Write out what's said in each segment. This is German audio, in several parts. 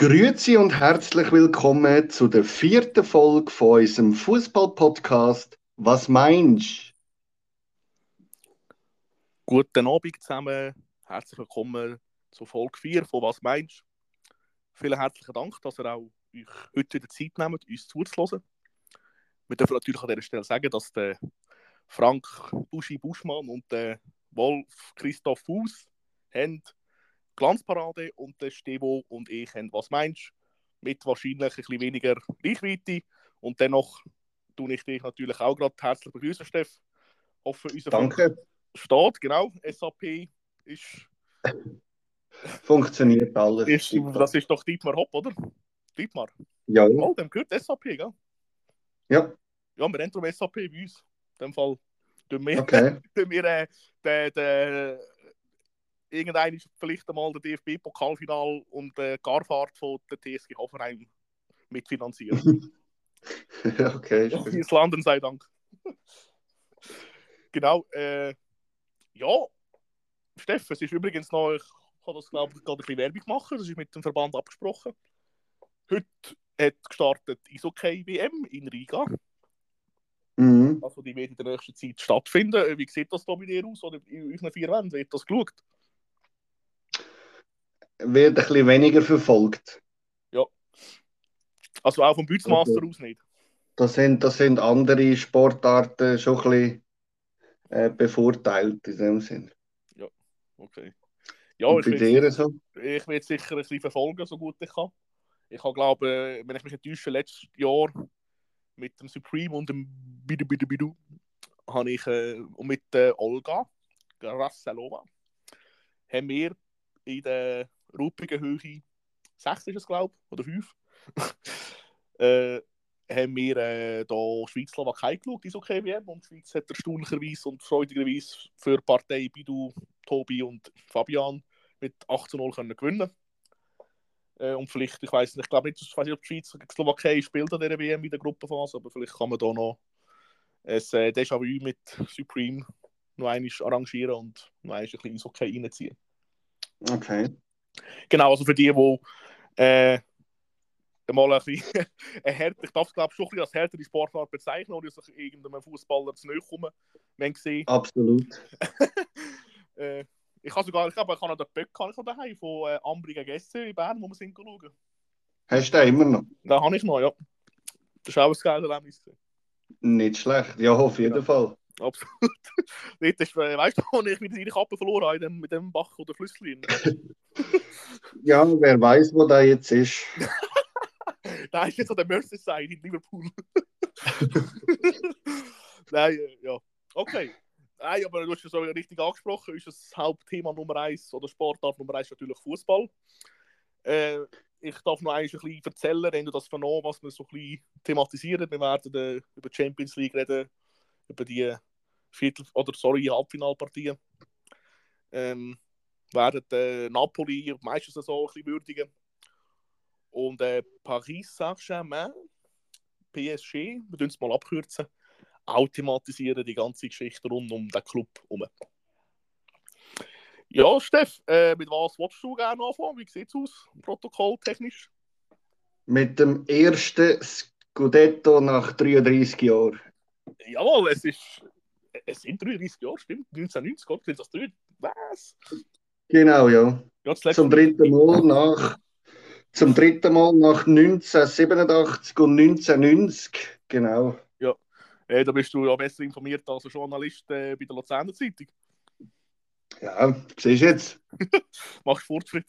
Grüezi und herzlich willkommen zu der vierten Folge von unserem Fußball-Podcast. Was meinst Guten Abend zusammen, herzlich willkommen zu Folge 4 von Was meinst Vielen herzlichen Dank, dass ihr auch euch heute wieder Zeit nehmt, uns zuzuhören. Wir dürfen natürlich an dieser Stelle sagen, dass der Frank Buschi Buschmann und der Wolf Christoph Fuß haben Glanzparade und der Stevo und ich haben «Was meinst?» mit wahrscheinlich ein bisschen weniger Reichweite. Und dennoch tue ich dich natürlich auch gerade herzlich begrüßen, Steff. Hoffe, unser Danke. steht, genau. SAP ist... Funktioniert alles. Ist, das ist doch Dietmar Hopp, oder? Dietmar? Ja. Oh, dem gehört SAP, gell? Ja. Ja, wir haben darum SAP bei uns. In dem Fall tun wir, Okay. tun wir äh, den, den, irgendein ist vielleicht einmal der DFB-Pokalfinal und äh, Garfahrt von der TSG Hoffenheim mitfinanzieren. okay. Schön. ins Landen sei Dank. genau. Äh, ja, Steff, es ist übrigens noch, ich kann das glaube ich gerade ein bisschen Werbung machen, das ist mit dem Verband abgesprochen. Heute hat gestartet Eishockey-WM in Riga. Mhm. Also die wird in der nächsten Zeit stattfinden. Wie sieht das da bei dir aus? Oder in euren vier Wänden? Wird das geschaut? Wird ein bisschen weniger verfolgt. Also auch vom Bützmaster Okay. aus nicht. Das sind, das sind andere Sportarten schon ein bisschen äh, bevorteilt in dem Sinn. Okay. Ja, Und ich bei will, so? ich will sicher ein bisschen verfolgen, so gut ich kann. Ich habe, glaube äh, wenn ich mich nicht täusche, letztes Jahr mit dem Supreme und dem Bidu Bidu Bidu habe ich äh, und mit der Olga Grasselova haben wir in der ruppigen Höhe 6 ist es, glaube ich, oder 5 äh, haben wir äh, da Schweiz-Slowakei geschaut, ist okay WM. Und die Schweiz hat erstaunlicherweise und freudigerweise für die Partei Bidu, Tobi und Fabian mit 8 zu 0 können gewinnen. Äh, und vielleicht, ich weiß nicht, ich glaube nicht, ich weiß ob die Schweiz gegen die Slowakei spielt an dieser WM in der Gruppenphase, aber vielleicht kann man da noch ein äh, Déjà-vu mit Supreme noch einmal arrangieren und noch einmal ein bisschen ins Okay reinziehen. Okay. Genau, also für die, die äh, mal ein bisschen eine härte, ich darf es glaube schon ein bisschen als härtere Sportart bezeichnen, oder sich irgendeinem Fußballer zu nahe kommen, wenn gesehen. Absolut. Äh, ich habe sogar, ich glaube, ich habe noch den Böck kann ich noch daheim von äh, Ambri gegen SC in Bern, wo wir sind schauen. Hast du den immer noch? Den habe ich noch, ja. Das ist auch ein geiles Erlebnis. Nicht schlecht. Ja, auf jeden Ja. Fall. Absolut. Dort ist, äh, weißt du, wo ich wieder seine Kappe verloren habe, dem, mit dem Bach oder Flüsschen. Ja, wer weiß, wo der jetzt ist. Nein, ist jetzt an der Merseyside in Liverpool. Nein, äh, ja. Okay. Nein, aber du hast es so richtig angesprochen, ist das Hauptthema Nummer eins oder Sportart Nummer eins natürlich Fußball. Äh, ich darf noch ein bisschen erzählen, wenn du das vernommen, was wir so ein bisschen thematisieren. Wir werden äh, über die Champions League reden, über die Viertel- oder sorry, Halbfinalpartien. Ähm, werden äh, Napoli die Meistersaison ein bisschen würdigen. Und äh, Paris Saint-Germain, PSG, wir tun es mal abkürzen, auch thematisieren die ganze Geschichte rund um den Club herum. Ja, Steff, äh, mit was willst du gerne anfangen? Wie sieht es aus, protokolltechnisch? Mit dem ersten Scudetto nach 33 Jahren. Jawohl, es ist. Es sind 33 Jahre, stimmt. 1990, Gott, sind das drei? Was? Genau, ja. Ja, Zum dritten Mal nach, zum dritten Mal nach 1987 und 1990. Genau. Äh, da bist du ja besser informiert als ein Journalist äh, bei der Luzerner Zeitung. Ja, siehst du jetzt? Machst Fortschritt.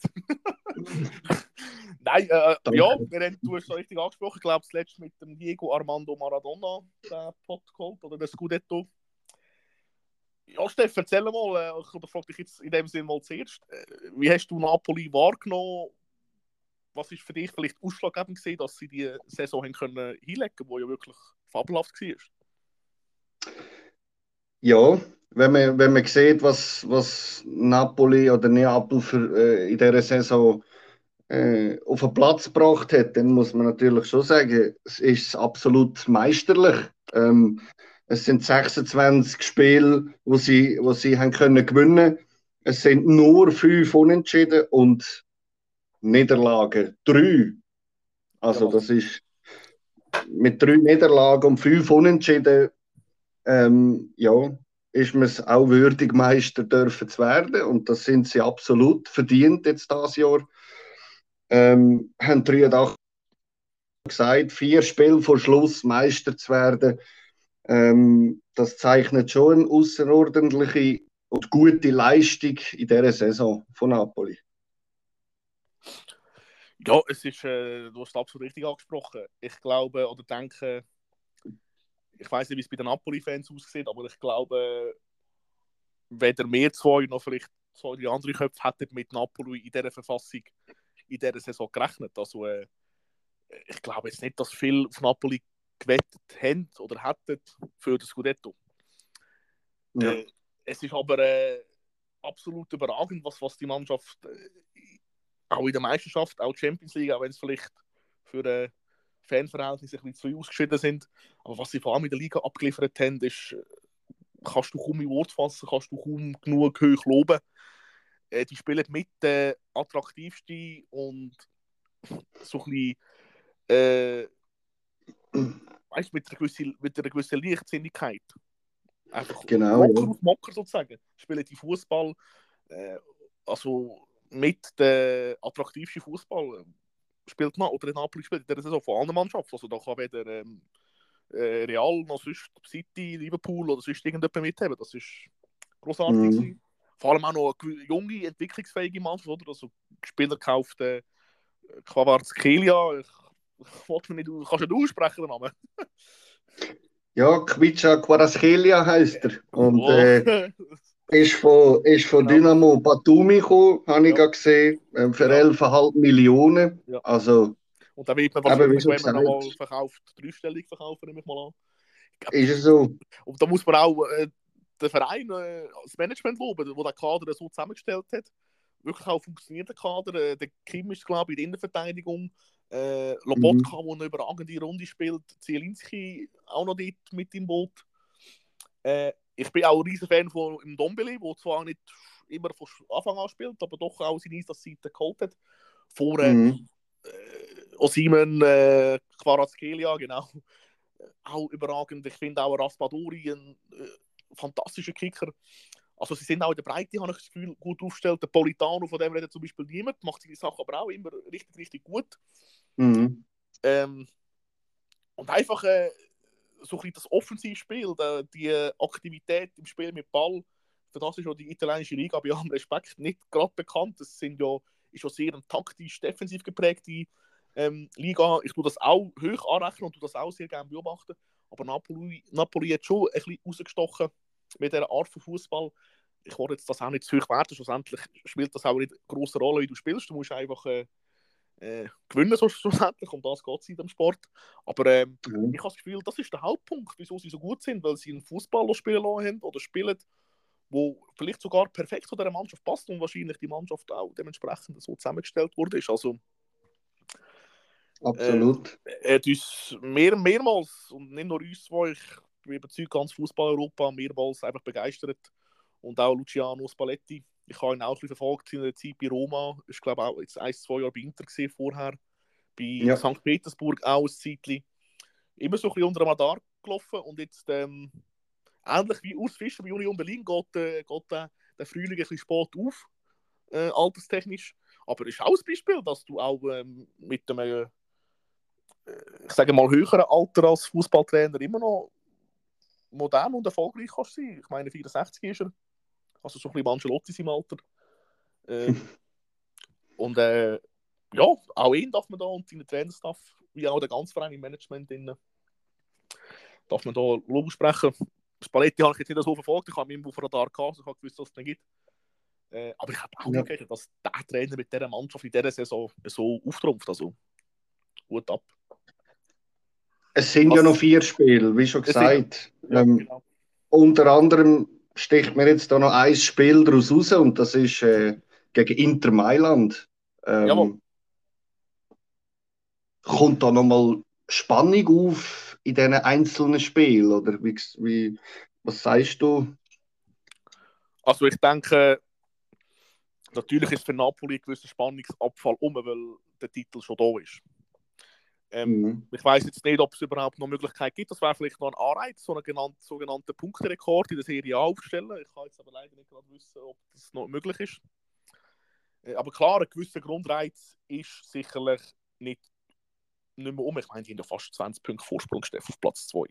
Nein, äh, Danke. ja, wir haben, du hast es richtig angesprochen. Ich glaube, das letzte mit dem Diego Armando Maradona, der Pot geholt, oder der Scudetto. Ja, Steff, erzähl mal, äh, ich frage dich jetzt in dem Sinne mal zuerst, äh, wie hast du Napoli wahrgenommen? Was ist für dich vielleicht ausschlaggebend gewesen, dass sie die Saison haben können hinlegen, die ja wirklich fabelhaft war? Ja, wenn man, wenn man sieht, was, was Napoli oder Neapel für, äh, in dieser Saison äh, auf den Platz gebracht hat, dann muss man natürlich schon sagen, es ist absolut meisterlich. Ähm, es sind 26 Spiele, wo sie, wo sie haben können gewinnen. Es sind nur fünf Unentschieden und Niederlagen. Drei. Also ja, das ist mit drei Niederlagen und fünf Unentschieden, ähm, ja, ist man es auch würdig, Meister dürfen zu werden. Und das sind sie absolut verdient jetzt das Jahr. Ähm, haben 83 gesagt, vier Spiele vor Schluss Meister zu werden. Ähm, das zeichnet schon eine außerordentliche und gute Leistung in dieser Saison von Napoli. Ja, es ist, äh, du hast absolut richtig angesprochen. Ich glaube oder denke, ich weiß nicht, wie es bei den Napoli-Fans aussieht, aber ich glaube, weder wir zwei noch vielleicht zwei, drei andere Köpfe hätten mit Napoli in dieser Verfassung in dieser Saison gerechnet. Also, äh, ich glaube jetzt nicht, dass viele auf Napoli gewettet haben oder hätten für das Scudetto. Ja. Äh, es ist aber äh, absolut überragend, was, was die Mannschaft äh, auch in der Meisterschaft, auch Champions League, auch wenn es vielleicht für äh, Fanverhältnisse ein bisschen zu ausgeschieden sind, aber was sie vor allem in der Liga abgeliefert haben, ist, äh, kannst du kaum in Wort fassen, kannst du kaum genug hoch loben. Äh, die spielen mit der attraktivsten und so ein bisschen, äh, weißt, mit, einer gewissen, mit einer gewissen Leichtsinnigkeit. Einfach genau, Mocker ja. auf Mocker sozusagen. Spielen die Fußball, äh, also mit der attraktivsten Fußball äh, spielt man, oder in Napoli spielt in der Saison von anderen Mannschaften. Also da kann weder ähm, äh, Real noch sonst City, Liverpool oder sonst irgendjemand mithaben. Das ist großartig. Mhm. Vor allem auch noch eine junge, entwicklungsfähige Mannschaft, oder? Also Spieler gekauft, äh, Kvaratskhelia, ich, ich wollte nicht, kannst du nicht aussprechen, den Namen? ja, Kvica Kvaratskhelia heißt er. Und oh. äh, ist von, ist von genau. Dynamo Batumi gekommen, habe ich ja. gesehen, ähm, für ja. 11,5 Millionen. Ja. Also, und da wird man wahrscheinlich, wenn man nochmal verkauft, dreistellig verkaufen, nehme ich mal an. Ist es so? Und da muss man auch äh, den Verein, äh, das Management loben, der den Kader so zusammengestellt hat. Wirklich auch funktionierender Kader. Äh, der Kim ist, glaube ich, in der Innenverteidigung. Äh, Lobotka, mhm. der eine überragende Runde spielt. Zielinski auch noch dort mit im Boot. Äh, ich bin auch ein riesen Fan von im Dombele, der zwar nicht immer von Anfang an spielt, aber doch auch seine Einsatzzeiten geholt hat. Vor äh, mhm. äh, Osimen, äh, Kvaratskhelia, genau. Auch überragend. Ich finde auch Raspadori ein äh, fantastischer Kicker. Also sie sind auch in der Breite, habe ich das Gefühl, gut aufgestellt. Der Politano, von dem redet zum Beispiel niemand, macht seine Sachen aber auch immer richtig, richtig gut. Mhm. Ähm, und einfach äh, so ein das Offensivspiel, die Aktivität im Spiel mit Ball, für das ist ja die italienische Liga bei allem Respekt nicht gerade bekannt. Das sind ja, ist ja sehr ein taktisch defensiv geprägte ähm, Liga. Ich tue das auch hoch anrechnen und tue das auch sehr gerne beobachten. Aber Napoli, Napoli hat schon ein bisschen rausgestochen mit dieser Art von Fußball. Ich wollte jetzt das auch nicht zu hoch werten. Schlussendlich spielt das auch nicht eine große Rolle, wie du spielst. Du musst einfach äh, äh, gewinnen, so schlussendlich. Um das geht es in dem Sport. Aber ähm, mhm. ich habe das Gefühl, das ist der Hauptpunkt, wieso sie so gut sind, weil sie einen Fußballer spielen haben oder spielen, wo vielleicht sogar perfekt zu dieser Mannschaft passt und wahrscheinlich die Mannschaft auch dementsprechend so zusammengestellt wurde. Also, Absolut. Äh, hat uns mehr, mehrmals, und nicht nur uns zwei, ich überzeugt, ganz Fußball-Europa mehrmals einfach begeistert. Und auch Luciano Spalletti, ich habe ihn auch ein bisschen verfolgt in der Zeit bei Roma. Ich glaube auch jetzt ein, zwei Jahre bei Inter gesehen vorher. Bei ja. St. Petersburg auch ein Zeitchen. Immer so ein bisschen unter dem Radar gelaufen und jetzt ähm, ähnlich wie Urs Fischer bei Union Berlin geht, äh, geht äh, der Frühling ein bisschen spät auf, äh, alterstechnisch. Aber es ist auch ein Beispiel, dass du auch ähm, mit einem, äh, ich sage mal, höheren Alter als Fußballtrainer immer noch modern und erfolgreich kannst sein. Ich meine, 64 ist er. Also so ein bisschen Ancelotti im Alter. Äh, und äh, ja, auch ihn darf man da und seinen Trainerstaff, wie auch der ganze Verein im Management, innen, darf man da Lob sprechen. Spalletti habe ich jetzt nicht so verfolgt, ich habe ihn auf Radar gehabt, also ich habe gewusst, was es nicht gibt. Äh, aber ich habe auch ja. gehört, dass der Trainer mit dieser Mannschaft in dieser Saison so auftrumpft. Also gut ab. Es sind was, ja noch vier Spiele, wie schon gesagt. Sind, ja, ähm, genau. Unter anderem sticht mir jetzt da noch ein Spiel daraus raus und das ist äh, gegen Inter Mailand. Ähm, kommt da nochmal Spannung auf in diesen einzelnen Spielen? Oder wie, wie, was sagst du? Also ich denke, natürlich ist für Napoli ein gewisser Spannungsabfall um, weil der Titel schon da ist. Ähm, mhm. Ich weiß jetzt nicht, ob es überhaupt noch Möglichkeit gibt. Das wäre vielleicht noch ein Anreiz, so einen genannten, sogenannten Punkterekord in der Serie A aufzustellen. Ich kann jetzt aber leider nicht gerade wissen, ob das noch möglich ist. Äh, aber klar, ein gewisser Grundreiz ist sicherlich nicht, nicht mehr um. Ich meine, die haben ja fast 20 Punkte Vorsprung auf Platz 2.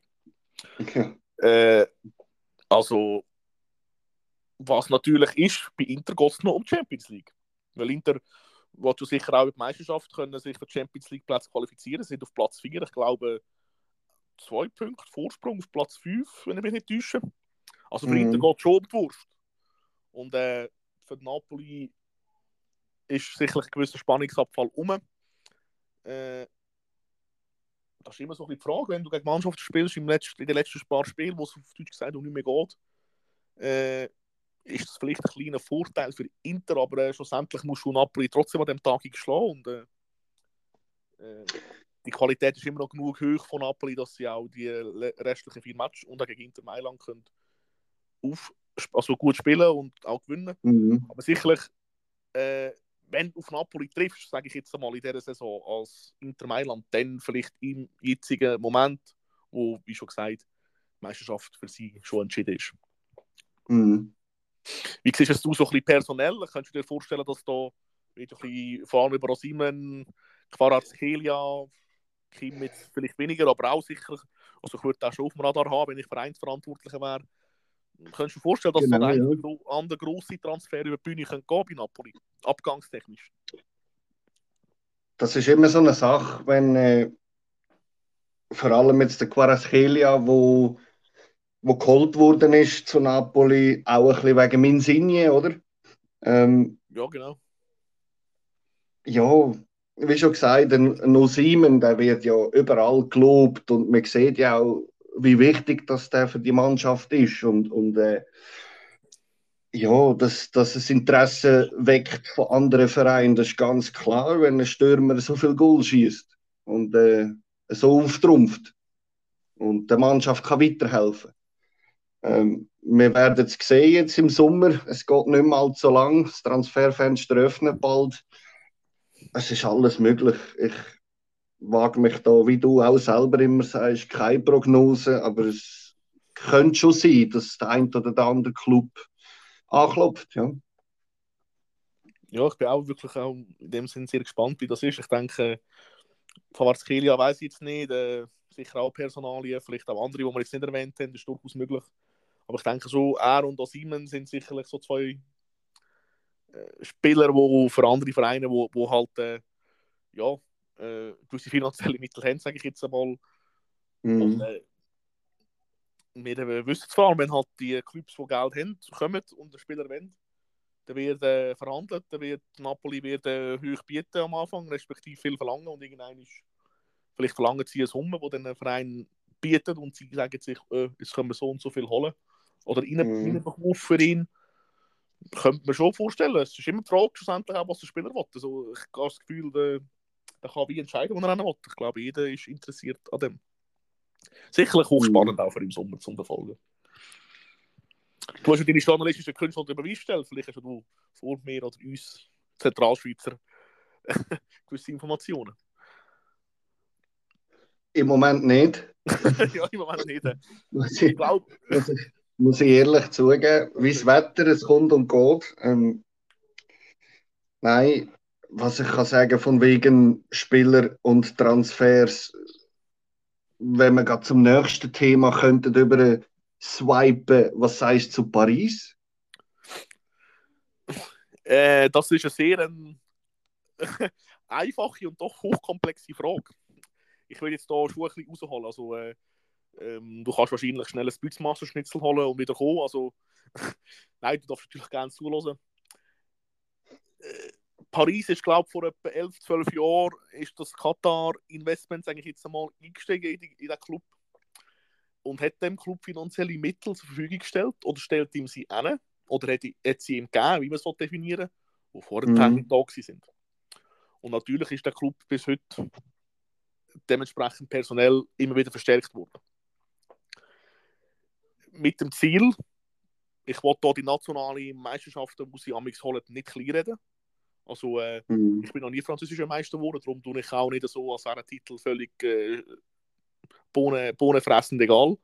Okay. Äh, also, was natürlich ist, bei Inter geht es noch um die Champions League. Weil Inter du sicher auch in die Meisterschaft können sich für die Champions League Platz qualifizieren, sind auf Platz 4, ich glaube zwei Punkte Vorsprung auf Platz 5, wenn ich mich nicht täusche. Also für mhm. Inter geht schon um die Wurst. Und äh, für Napoli ist sicherlich ein gewisser Spannungsabfall um. Äh, das ist immer so ein die Frage, wenn du gegen Mannschaft spielst im letzten, in den letzten paar Spielen, wo es auf Deutsch gesagt nicht mehr geht, äh, ist das vielleicht ein kleiner Vorteil für Inter, aber äh, schlussendlich muss schon Napoli trotzdem an dem Tag schlagen und äh, äh, die Qualität ist immer noch genug hoch von Napoli, dass sie auch die restlichen vier Matches und auch gegen Inter Mailand können auf, also gut spielen und auch gewinnen. Mhm. Aber sicherlich, äh, wenn du auf Napoli triffst, sage ich jetzt einmal in dieser Saison als Inter Mailand, dann vielleicht im jetzigen Moment, wo, wie schon gesagt, die Meisterschaft für sie schon entschieden ist. Mhm. Wie siehst du so ein bisschen personell? Könntest du dir vorstellen, dass da ein bisschen, vor allem über Rosimen, Kvaratskhelia, Kim jetzt vielleicht weniger, aber auch sicher, also ich würde auch schon auf dem Radar haben, wenn ich Vereinsverantwortlicher wäre. Könntest du dir vorstellen, dass genau, ein ja. andere grosse Transfer über die Bühne gehen bei Napoli, abgangstechnisch? Das ist immer so eine Sache, wenn äh, vor allem jetzt der Quaraskelia, wo wo geholt worden ist zu Napoli, auch ein bisschen wegen Insigne, oder? Ähm, ja, genau. Ja, wie schon gesagt, ein Osimen, der wird ja überall gelobt und man sieht ja auch, wie wichtig das der für die Mannschaft ist und, und äh, ja, dass, dass es Interesse weckt von anderen Vereinen, das ist ganz klar, wenn ein Stürmer so viel Goal schießt und äh, so auftrumpft und der Mannschaft kann weiterhelfen. Ähm, wir werden es sehen jetzt im Sommer. Es geht nicht mehr allzu lang. Das Transferfenster öffnet bald. Es ist alles möglich. Ich wage mich da, wie du auch selber immer sagst, keine Prognose, aber es könnte schon sein, dass der ein oder der andere Club anklopft. Ja. ja, ich bin auch wirklich auch in dem Sinne sehr gespannt, wie das ist. Ich denke, von Varskelia weiß ich jetzt nicht. Äh, sicher auch Personalien, vielleicht auch andere, die wir jetzt nicht erwähnt haben, das ist durchaus möglich. Aber ich denke so, er und Simon sind sicherlich so zwei äh, Spieler, die für andere Vereine, wo, wo halt äh, ja, äh, gewisse finanzielle Mittel haben, sage ich jetzt einmal. Mhm. Und, äh, wir wissen zwar, wenn halt die Clubs, die Geld haben, kommen und der Spieler wollen, dann wird äh, verhandelt, dann wird Napoli wird, äh, hoch bieten am Anfang, respektive viel verlangen und irgendwann ist vielleicht verlangen sie eine Summe, die den Verein bietet und sie sagen sich, äh, jetzt können wir so und so viel holen oder reinbekommen mhm. für ihn, könnte man schon vorstellen. Es ist immer die Frage, schlussendlich auch, was der Spieler will. Also, ich habe das Gefühl, der, der kann wie entscheiden, was er will. Ich glaube, jeder ist interessiert an dem. Sicherlich hochspannend mhm. auch für im Sommer zum Verfolgen. Du hast ja deine journalistische Künste unter Beweis gestellt. Vielleicht hast du vor mir oder uns Zentralschweizer gewisse Informationen. Im Moment nicht. ja, im Moment nicht. ich glaube, muss ich ehrlich zugeben, wie das Wetter, es kommt und geht. Ähm, nein, was ich kann sagen von wegen Spieler und Transfers, wenn wir gerade zum nächsten Thema könnten über swipen, was sagst du zu Paris? Äh, das ist eine sehr ähm, einfache und doch hochkomplexe Frage. Ich will jetzt hier schon ein bisschen rausholen. Also, äh, ähm, du kannst wahrscheinlich schnell ein Bützmasserschnitzel holen und wieder kommen. Also, nein, du darfst natürlich gerne zuhören. Äh, Paris ist, glaube ich, vor etwa 11, 12 Jahren ist das Katar Investments eigentlich jetzt einmal eingestiegen in, in den Club und hat dem Club finanzielle Mittel zur Verfügung gestellt oder stellt ihm sie an oder hat, hat sie ihm gegeben, wie man es definieren die vorher mhm. da sind. Und natürlich ist der Club bis heute dementsprechend personell immer wieder verstärkt worden mit dem Ziel, Ich wollte hier die nationale Meisterschaften, die sie amix holen, nicht klein reden. Also, äh, Mhm. ich bin noch nie französischer Meister geworden, darum tue ich auch nicht so, als wäre ein Titel völlig äh, Bohnen, bohnenfressend egal.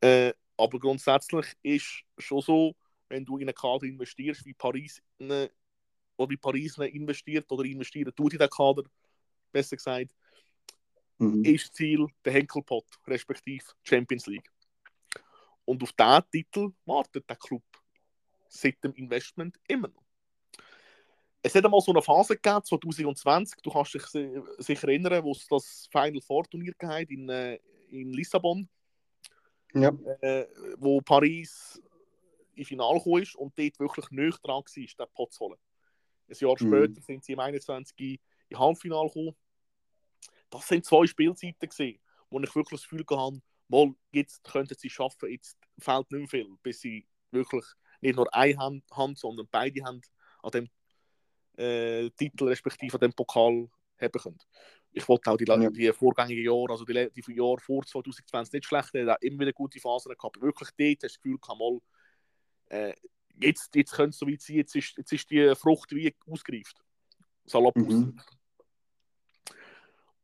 Äh, aber grundsätzlich ist schon so, wenn du in einen Kader investierst, wie Paris ne, oder wie Paris ne investiert oder investieren tut in den Kader, besser gesagt, Mhm. ist das Ziel der Henkelpot, respektive Champions League. Und auf diesen Titel wartet der Club seit dem Investment immer noch. Es hat einmal so eine Phase gegeben, 2020, du kannst dich si- sicher erinnern, wo es das Final Four Turnier hat in, äh, in Lissabon, Ja. äh, wo Paris im Finale gekommen ist und dort wirklich nicht dran war, den Pot zu holen. Ein Jahr Mhm. später sind sie im 21. im Halbfinale gekommen. Das sind zwei Spielzeiten gesehen, wo ich wirklich das Gefühl hatte, mal, jetzt könnten sie es schaffen, jetzt fehlt nicht mehr viel, bis sie wirklich nicht nur eine Hand, Hand sondern beide Hände an dem äh, Titel respektive an dem Pokal haben können. Ich wollte auch die, Ja. die vorgängigen Jahre, also die, die Jahre vor 2020 nicht schlecht, er hat immer wieder gute Phasen gehabt. Wirklich dort hast du das Gefühl gehabt, mal, äh, jetzt, jetzt könnte es so weit sein, jetzt ist, jetzt ist die Frucht wie ausgereift. Salopp Mhm.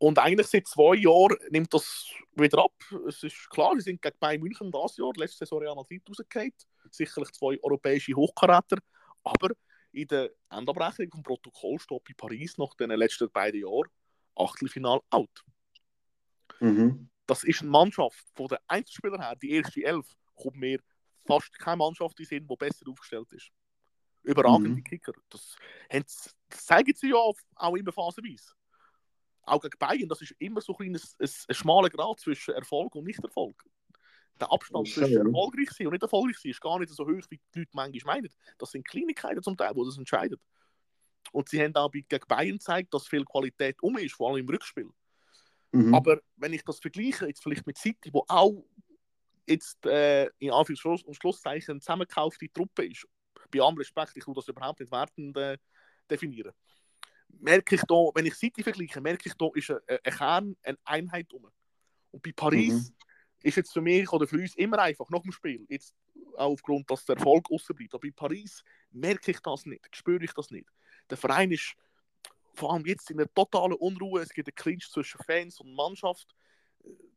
Und eigentlich seit zwei Jahren nimmt das wieder ab. Es ist klar, sie sind gegen Bayern München das Jahr, letzte Saison Real Madrid rausgefallen. Sicherlich zwei europäische Hochkaräter. Aber in der Endabrechnung vom Protokoll steht bei Paris nach den letzten beiden Jahren Achtelfinal out. Mhm. Das ist eine Mannschaft von den Einzelspielern her, die erste Elf, kommt mir fast keine Mannschaft in Sinn, die besser aufgestellt ist. Überragende Mhm. Kicker. Das, das zeigen sie ja auch auch immer phasenweise. Auch gegen Bayern, das ist immer so ein, kleines, ein, ein schmaler Grad zwischen Erfolg und Nicht-Erfolg. Der Abstand zwischen ja. erfolgreich sein und nicht erfolgreich sein ist gar nicht so hoch, wie die Leute manchmal meinen. Das sind Kleinigkeiten zum Teil, die das entscheiden. Und sie haben auch bei- gegen Bayern gezeigt, dass viel Qualität um ist, vor allem im Rückspiel. Mhm. Aber wenn ich das vergleiche, jetzt vielleicht mit City, wo auch jetzt äh, in Anführungs- und Schlusszeichen zusammengekaufte Truppe ist, bei allem Respekt, ich will das überhaupt nicht wertend äh, definieren, merke ich da, wenn ich City vergleiche, merke ich da, ist ein, ein Kern, eine Einheit um. Und bei Paris Mhm. ist jetzt für mich oder für uns immer einfach, nach dem Spiel, jetzt auch aufgrund, dass der Erfolg bleibt, aber bei Paris merke ich das nicht, spüre ich das nicht. Der Verein ist vor allem jetzt in der totalen Unruhe. Es gibt einen Clinch zwischen Fans und Mannschaft.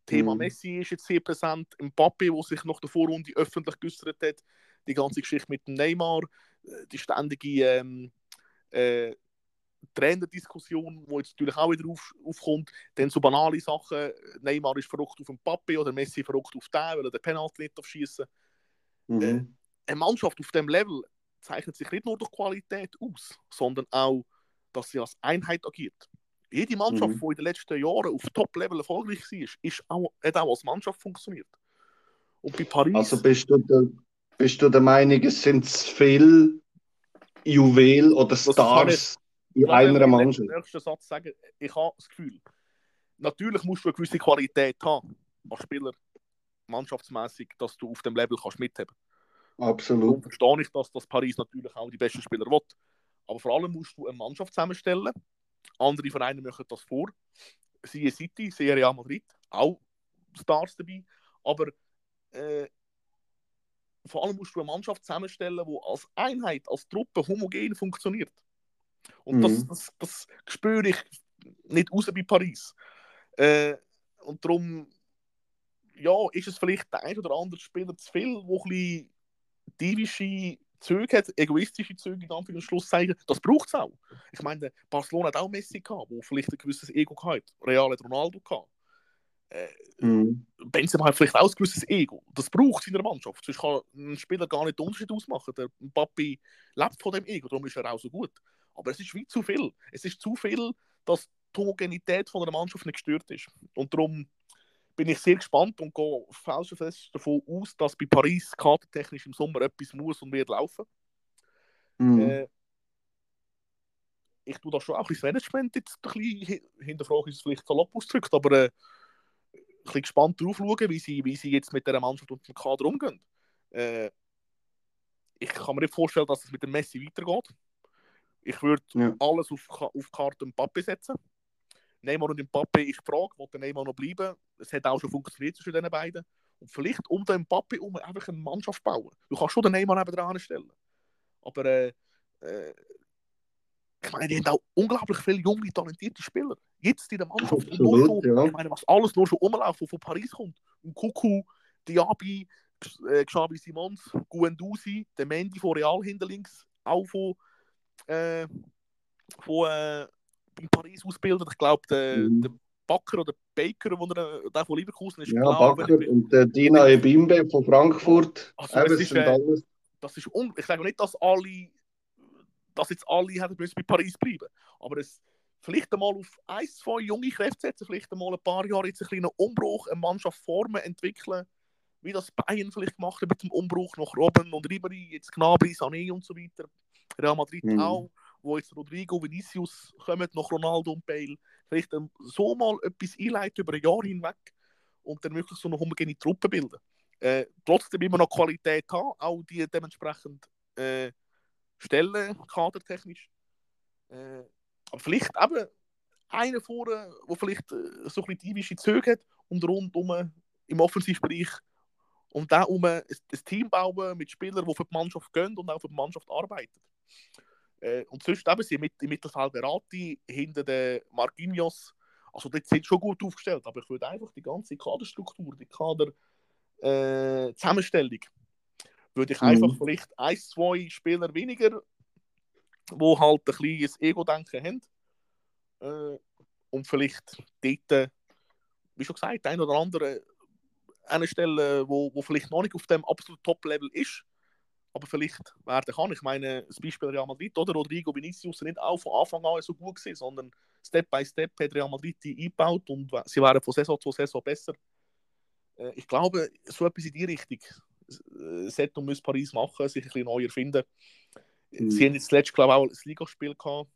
Thema Mhm. Messi ist jetzt sehr präsent. Mbappe, der sich nach der Vorrunde öffentlich geäußert hat. Die ganze Geschichte mit dem Neymar. äh, Die ständige ähm, äh, Trainerdiskussion, die jetzt natürlich auch wieder auf, aufkommt. Dann so banale Sachen. Neymar ist verrückt auf Mbappe oder Messi verrückt auf den, weil er den Penalty nicht schießen Mhm. eine Mannschaft auf dem Level zeichnet sich nicht nur durch Qualität aus, sondern auch, dass sie als Einheit agiert. Jede Mannschaft, Mhm. die in den letzten Jahren auf Top-Level erfolgreich war, ist auch, hat auch als Mannschaft funktioniert. Und bei Paris, Also bist du, der, bist du der Meinung, es sind zu viele Juwel oder Stars in Ich einer im Mannschaft? nächsten Satz sagen, ich habe das Gefühl, natürlich musst du eine gewisse Qualität haben als Spieler, mannschaftsmäßig, dass du auf dem Level kannst mithaben Darum Absolut. verstehe ich, dass das Paris natürlich auch die besten Spieler will. Aber vor allem musst du eine Mannschaft zusammenstellen. Andere Vereine machen das vor. Siehe City, siehe Real Madrid, auch Stars dabei. Aber äh, vor allem musst du eine Mannschaft zusammenstellen, die als Einheit, als Truppe homogen funktioniert. Und das, Mhm. das, das spüre ich nicht raus bei Paris. Äh, und darum ja, ist es vielleicht der ein oder andere Spieler zu viel, der ein bisschen divische Züge hat, egoistische Züge in Anführungs- und Schlusszeichen. Das braucht es auch. Ich meine, Barcelona hat auch Messi gehabt, wo vielleicht ein gewisses Ego gehabt. Real hat Ronaldo gehabt. Äh, Mhm. Benzema hat vielleicht auch ein gewisses Ego. Das braucht es in der Mannschaft. Sonst kann ein Spieler gar nicht den Unterschied ausmachen. Der Papi lebt von dem Ego, darum ist er auch so gut. Aber es ist wie zu viel. Es ist zu viel, dass die Homogenität von einer Mannschaft nicht gestört ist. Und darum bin ich sehr gespannt und gehe felsenfest davon aus, dass bei Paris kadertechnisch im Sommer etwas muss und wird laufen. Mhm. Äh, ich tue da schon auch ein bisschen das Management jetzt ein bisschen hin- hinterfragen, ist es vielleicht salopp ausgedrückt, aber äh, ein bisschen gespannt drauf schauen, wie sie, wie sie jetzt mit dieser Mannschaft und dem Kader umgehen. Äh, ich kann mir nicht vorstellen, dass es mit dem Messi weitergeht. Ich würde Ja. alles auf, auf Karte Mbappe setzen. Neymar und Mbappe ist die Frage, will der Neymar noch bleiben? Es hat auch schon funktioniert zwischen den beiden. Und vielleicht um den Papi um einfach eine Mannschaft bauen. Du kannst schon den Neymar neben dran stellen. Aber äh, äh, ich meine, die haben auch unglaublich viele junge, talentierte Spieler. Jetzt in der Mannschaft. Absolut, schon, ja. Ich meine, was alles nur schon umläuft, was von Paris kommt. Und Kuku, Diaby, äh, Xavi Simons, Guendouzi, der Mendy von Real hinter links, auch von, äh, von äh, in Paris ausgebildet. Ich glaube, der, Mhm. der Bakker oder Baker, wo er, der von Leverkusen ist, Ja, genau, Bakker und der Dina Ebimbe von Frankfurt. Also, Eben, ist, sind äh, alles. das ist un ich sage nicht, dass alle, dass jetzt alle hätten müssen bei Paris bleiben, aber es vielleicht einmal auf ein, zwei junge Kräfte setzen, vielleicht einmal ein paar Jahre jetzt einen kleinen Umbruch, eine Mannschaft formen, entwickeln, wie das Bayern vielleicht gemacht hat mit dem Umbruch nach Robben und Ribery, jetzt Gnabry, Sané und so weiter, Real Madrid Mhm. auch, wo jetzt Rodrigo, Vinicius kommen, noch Ronaldo und Bale, vielleicht ähm, so mal etwas einleiten über ein Jahr hinweg und dann wirklich so eine homogene Truppe bilden äh, trotzdem immer noch Qualität haben, auch die dementsprechend äh, Stellen, kadertechnisch. Äh, aber vielleicht eben einer vorne, der vielleicht äh, so ein bisschen diebische Züge hat und rundum im Offensivbereich und da um ein, ein Team bauen mit Spielern, die für die Mannschaft gehen und auch für die Mannschaft arbeiten. Äh, und sonst eben sie mit, im Mittelfeld Berati, hinter den Marquinhos, also dort sind schon gut aufgestellt, aber ich würde einfach die ganze Kaderstruktur, die Kader äh, würde ich Mhm. einfach vielleicht ein, zwei Spieler weniger, wo halt ein kleines Ego-Denken haben äh, und vielleicht dort, wie schon gesagt, ein oder andere eine Stelle, wo, wo vielleicht noch nicht auf dem absoluten Top-Level ist, aber vielleicht werden kann. Ich meine, das Beispiel Real Madrid oder Rodrigo Vinicius nicht auch von Anfang an so gut gewesen, sondern Step by Step hat Real Madrid die eingebaut und sie waren von Saison zu Saison besser. Äh, ich glaube, so etwas in die Richtung äh, sollte und muss Paris machen, sich ein bisschen neu erfinden. Mhm. Sie haben jetzt zuletzt, glaube ich, auch ein Ligaspiel gehabt.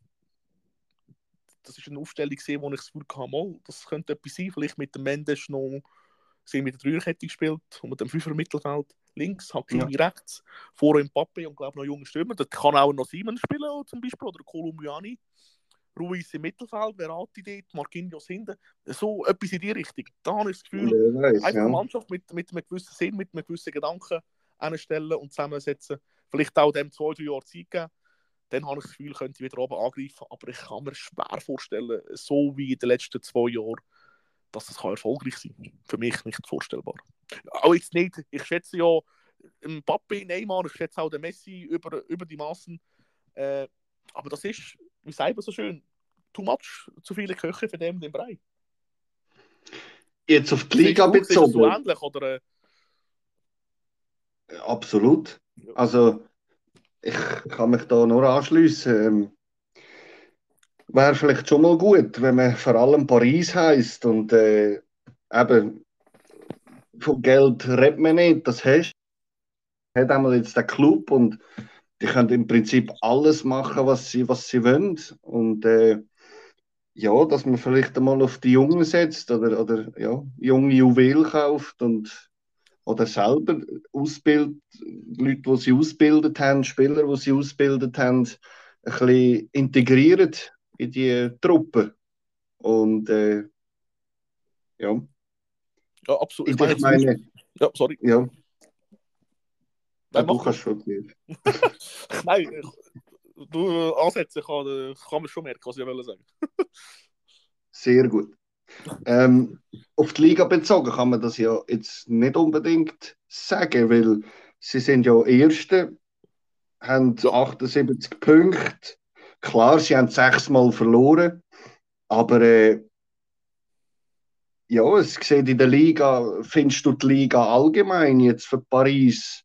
Das ist eine Aufstellung, gesehen, wo ich das Gefühl hatte, mal, das könnte etwas sein. Vielleicht mit dem Mendes noch, sie haben mit der Dreierkette gespielt und mit dem Fünfer Mittelfeld links, Hakimi rechts, vor Mbappe und glaube noch junge Stürmer. Das kann auch noch Simon spielen zum Beispiel oder Kolumbiani. Ruiz im Mittelfeld, Verratti dort, Marquinhos hinten. So etwas in die Richtung. Da habe ich das Gefühl, Wer weiß, einfach ja. eine Mannschaft mit, mit einem gewissen Sinn, mit einem gewissen Gedanken anstellen und zusammensetzen. Vielleicht auch dem zwei, drei Jahre Zeit geben. Dann habe ich das Gefühl, könnte ich wieder oben angreifen. Aber ich kann mir schwer vorstellen, so wie in den letzten zwei Jahren, dass das kann erfolgreich sein kann. Für mich nicht vorstellbar. Auch jetzt nicht. Ich schätze ja Mbappe, Neymar, ich schätze auch den Messi über, über die Maßen. Äh, aber das ist, wie sagt man so schön, too much, zu viele Köche für den, den Brei. Jetzt auf die Liga du das so bezogen. ähnlich, oder? Äh, Absolut. Also, ich kann mich da nur anschließen. Wäre vielleicht schon mal gut, wenn man vor allem Paris heißt und äh, eben von Geld redet man nicht. Das hast hat einmal jetzt der Club und die können im Prinzip alles machen, was sie, was sie wollen. Und äh, ja, dass man vielleicht einmal auf die Jungen setzt oder, oder ja, junge Juwelen kauft und oder selber ausbildet, Leute, die sie ausgebildet haben, Spieler, die sie ausgebildet haben, ein bisschen integriert in die Truppe. Und äh, ja, Ja, absolut. ich, Ich meine, ja, sorry. ja, Nein, du kannst schon viel. Nein, ich- du äh, ansetzen kann, äh, kann man schon merken, was ich will sagen. Sehr gut. Ähm, auf die Liga bezogen kann man das ja jetzt nicht unbedingt sagen, weil sie sind ja Erste, haben Ja. 78 Punkte. Klar, sie haben sechsmal verloren, aber äh, ja, es sieht in der Liga, findest du die Liga allgemein jetzt für Paris,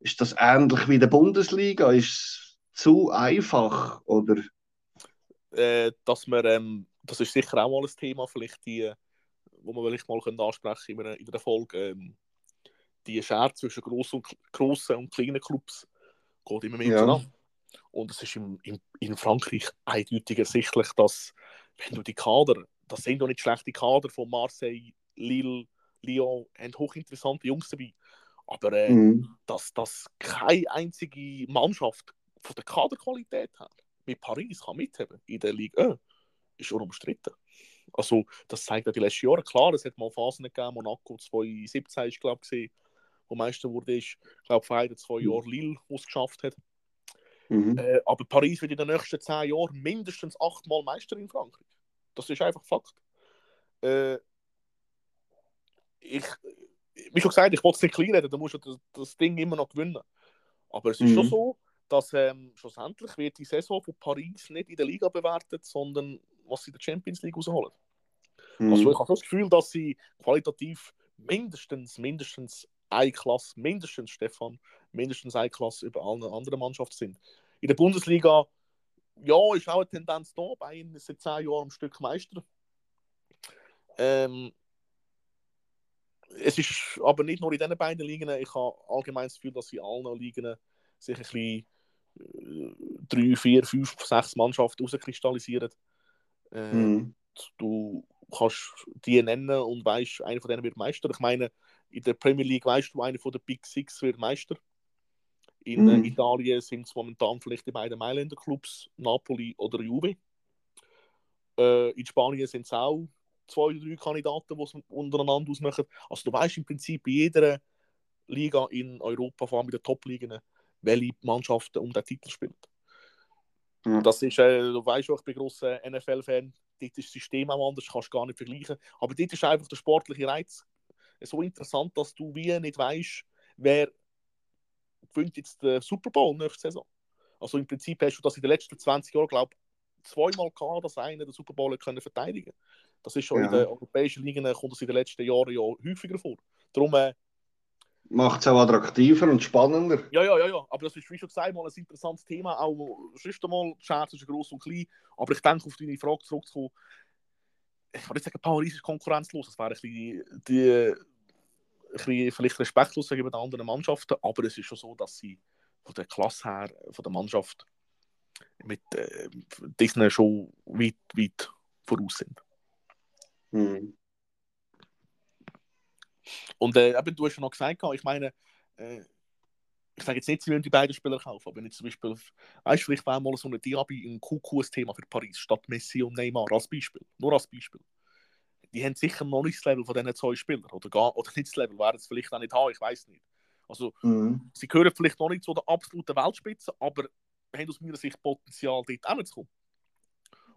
ist das ähnlich wie der Bundesliga? Ist es zu einfach oder? Äh, dass wir, ähm, das ist sicher auch mal ein Thema, vielleicht die, wo wir vielleicht mal können ansprechen in, einer, in einer Folge. Ähm, die Schere zwischen grossen und, grossen und kleinen Clubs geht immer mehr Ja. auseinander. Und es ist im, im, in Frankreich eindeutig ersichtlich, dass, wenn du die Kader, das sind doch nicht schlechte Kader von Marseille, Lille, Lyon, haben hochinteressante Jungs dabei. Aber äh, Mhm. dass das keine einzige Mannschaft von der Kaderqualität hat, mit Paris kann mitheben in der Liga 1, ist unumstritten. Also, das zeigt ja die letzten Jahre. Klar, es hat mal Phasen gegeben, Monaco 2017 ist, glaube ich, wo Meister wurde. Ich glaube, vor ein, zwei mhm. Jahren Lille, wo es geschafft hat. Mhm. Äh, aber Paris wird in den nächsten zehn Jahren mindestens achtmal Meister in Frankreich. Das ist einfach Fakt. Äh, ich, wie schon gesagt, ich wollte es nicht klein reden, da musst du das, das, Ding immer noch gewinnen. Aber es ist mhm. schon so, dass ähm, schlussendlich wird die Saison von Paris nicht in der Liga bewertet, sondern was sie in der Champions League rausholen. Mhm. Also ich habe das Gefühl, dass sie qualitativ mindestens, mindestens eine Klasse, mindestens Stefan, mindestens eine Klasse über alle anderen Mannschaften sind. In der Bundesliga, ja, ist auch eine Tendenz da. Bayern ist seit zehn Jahren am Stück Meister. Ähm, es ist aber nicht nur in diesen beiden Ligen. Ich habe allgemein das Gefühl, dass in allen Ligen sich ein bisschen äh, drei, vier, fünf, sechs Mannschaften rauskristallisieren. Äh, mhm. Du kannst die nennen und weißt, einer von denen wird Meister. Ich meine, in der Premier League weißt du, einer von der Big Six wird Meister. In äh, mhm. Italien sind es momentan vielleicht die beiden Mailänder Clubs, Napoli oder Juve. Äh, in Spanien sind es auch zwei oder drei Kandidaten, die es untereinander ausmachen. Also du weißt im Prinzip bei jeder Liga in Europa, vor allem in den Top-Ligen, welche Mannschaften um den Titel spielen. Mhm. Das ist, äh, du weißt auch, ich bin großer NFL-Fan, dort ist das System auch anders, kannst du gar nicht vergleichen. Aber dort ist einfach der sportliche Reiz so interessant, dass du wie nicht weißt, wer gewinnt jetzt den Super Bowl nächste Saison. Also im Prinzip hast du das in den letzten 20 Jahren, glaube ich, zweimal gehabt, dass einer den Super Bowl können verteidigen Das ist schon ja. in den europäischen Ligen, kommt das in den letzten Jahren ja häufiger vor. Darum, äh, Macht es auch attraktiver und spannender. Ja, ja, ja, ja. Aber das ist, wie schon gesagt, mal ein interessantes Thema. Auch sonst einmal, Scherz ist groß und klein. Aber ich denke, auf deine Frage zurückzukommen, ich würde nicht sagen, Paris ist konkurrenzlos. Das wäre ein bisschen, die, bisschen vielleicht respektlos gegenüber den anderen Mannschaften. Aber es ist schon so, dass sie von der Klasse her, von der Mannschaft, mit äh, Disney schon weit, weit voraus sind. Mhm. Und äh, eben, du hast ja noch gesagt, ich meine, äh, ich sage jetzt nicht, sie wollen die beiden Spieler kaufen, aber wenn jetzt zum Beispiel, weißt du, vielleicht wäre mal so eine Diaby ein Thema für Paris, statt Messi und Neymar, als Beispiel. Nur als Beispiel. Die haben sicher noch nicht das Level von diesen zwei Spielern. Oder, gar, oder nicht das Level, werden es vielleicht auch nicht haben, ich weiß nicht. Also, mhm. sie gehören vielleicht noch nicht zu der absoluten Weltspitze, aber haben aus meiner Sicht Potenzial, dort hinzukommen.